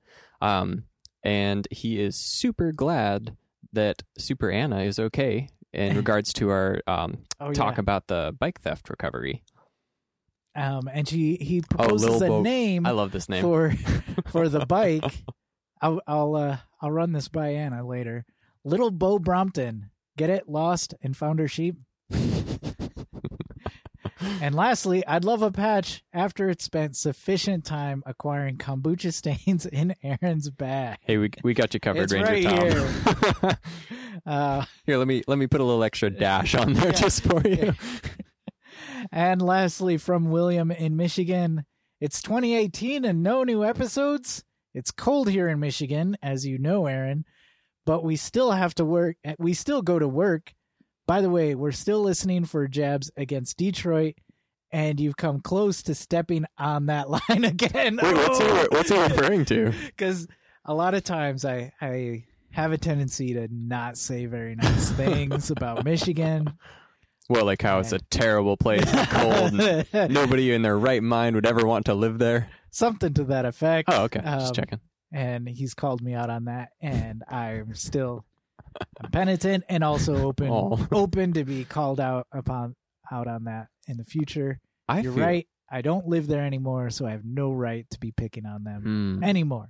Um, and he is super glad that Super Anna is okay in regards to our um, Oh, talk yeah. about the bike theft recovery. Um, and she he Oh, proposes Lil a name I love this name. for for the bike. I'll I'll uh, I'll run this by Anna later. Little Bo Brompton, get it? Lost and found her sheep. and lastly, I'd love a patch after it spent sufficient time acquiring kombucha stains in Aaron's bag. hey, we we got you covered, It's Ranger right Tom. Uh, Here, let me let me put a little extra dash on there Yeah. just for you. And lastly, from William in Michigan, it's 2018 and no new episodes. It's cold here in Michigan, as you know, Aaron, but we still have to work. Eh, we still go to work. By the way, we're still listening for jabs against Detroit, and you've come close to stepping on that line again. Wait, what's he, oh. what's he referring to? Because a lot of times I, I have a tendency to not say very nice things about Michigan. Well, like how it's a terrible place and cold. and nobody in their right mind would ever want to live there. Something to that effect. Oh, okay. Um, Just checking. and he's called me out on that and i'm still penitent and also open Oh. open to be called out upon out on that in the future I you're feel, right i don't live there anymore so i have no right to be picking on them Hmm. anymore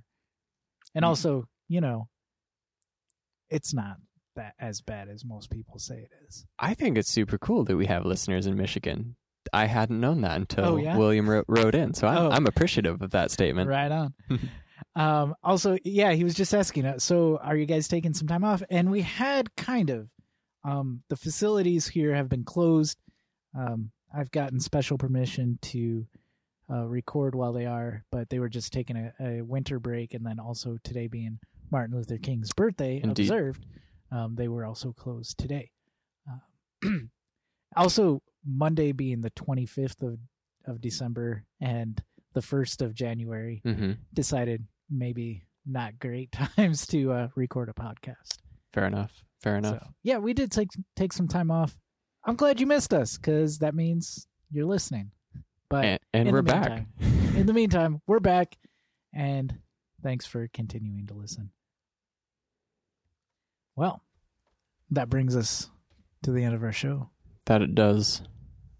and Mm. also you know it's not that as bad as most people say it is I think it's super cool that we have listeners in Michigan. I hadn't known that until Oh, yeah? William wrote, wrote in, so I'm, Oh. I'm appreciative of that statement. right on um also yeah he was just asking uh, so are you guys taking some time off and we had kind of um the facilities here have been closed um i've gotten special permission to uh, record while they are but they were just taking a, a winter break and then also today being martin luther king's birthday Indeed. observed um, they were also closed today uh, also monday being the 25th of, of december and the 1st of january hmm decided maybe not great times to uh, record a podcast. Fair enough. Fair enough. So yeah, we did take take some time off. I'm glad you missed us because that means you're listening. But and and we're the back. in the meantime, we're back, and thanks for continuing to listen. Well, that brings us to the end of our show. That it does.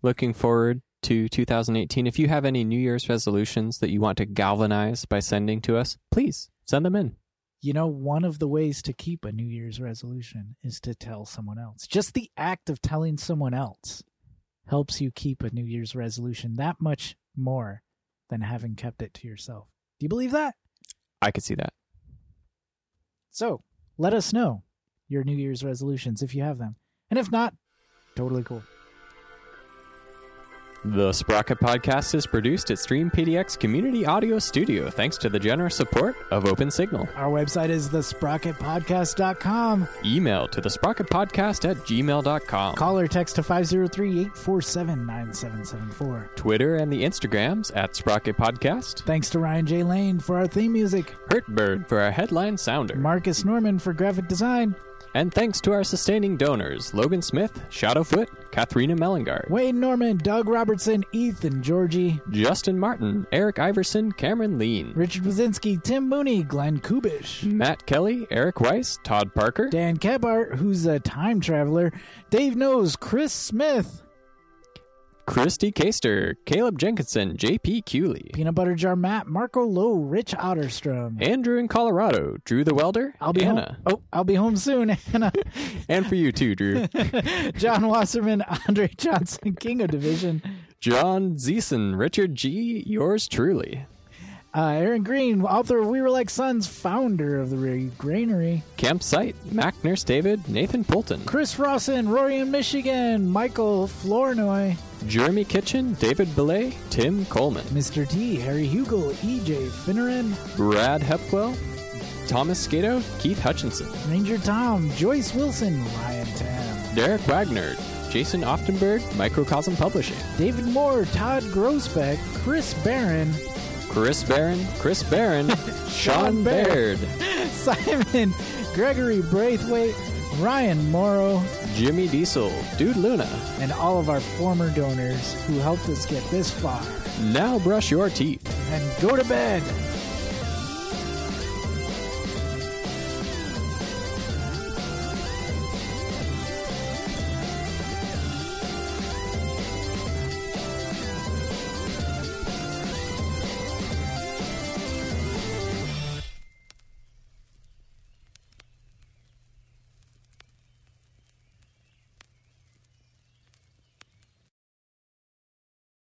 Looking forward to 2018. If you have any New Year's resolutions that you want to galvanize by sending to us, please send them in. You know, one of the ways to keep a New Year's resolution is to tell someone else. Just the act of telling someone else helps you keep a New Year's resolution that much more than having kept it to yourself. Do you believe that? I could see that. So let us know your New Year's resolutions if you have them. And if not, totally cool. The Sprocket Podcast is produced at Stream PDX Community Audio Studio thanks to the generous support of Open Signal. Our website is thesprocketpodcast.com. Email to the Sprocket Podcast at gmail.com. Call or text to 503-847-9774. Twitter and the Instagrams at Sprocket Podcast. Thanks to Ryan J. Lane for our theme music, Hurtbird for our headline sounder. Marcus Norman for graphic design, and thanks to our sustaining donors Logan Smith, Shadowfoot, Katharina Mellingard, Wayne Norman, Doug Robertson, Ethan Georgie, Justin Martin, Eric Iverson, Cameron Lean, Richard Wazinski, Tim Mooney, Glenn Kubish, Matt Kelly, Eric Weiss, Todd Parker, Dan Kebart, who's a time traveler, Dave Knows, Chris Smith, Christy Caster, Caleb Jenkinson, JP Cooley, Peanut Butter Jar Matt, Marco Lowe, Rich Otterstrom, Andrew in Colorado, Drew the Welder, I'll be Anna. home. Oh, I'll be home soon, Anna. And for you too, Drew. John Wasserman, Andre Johnson, King of Division, John Zeeson, Richard G, yours truly. Uh, Aaron Green, author of We Were Like Sons, founder of the Re- Granary, Campsite, Mac Nurse David, Nathan Poulton, Chris Rawson, Rory in Michigan, Michael Flournoy, Jeremy Kitchen, David Belay, Tim Coleman, Mr. T, Harry Hugel, EJ Finneran, Brad Hepwell, Thomas Skato, Keith Hutchinson, Ranger Tom, Joyce Wilson, Ryan Tam, Derek Wagner, Jason Oftenberg, Microcosm Publishing, David Moore, Todd Grossbeck, Chris Barron, Chris Barron, Chris Barron, Sean Baird, Simon, Gregory Braithwaite, Ryan Morrow, Jimmy Diesel, Dude Luna. and all of our former donors who helped us get this far. Now brush your teeth. And go to bed.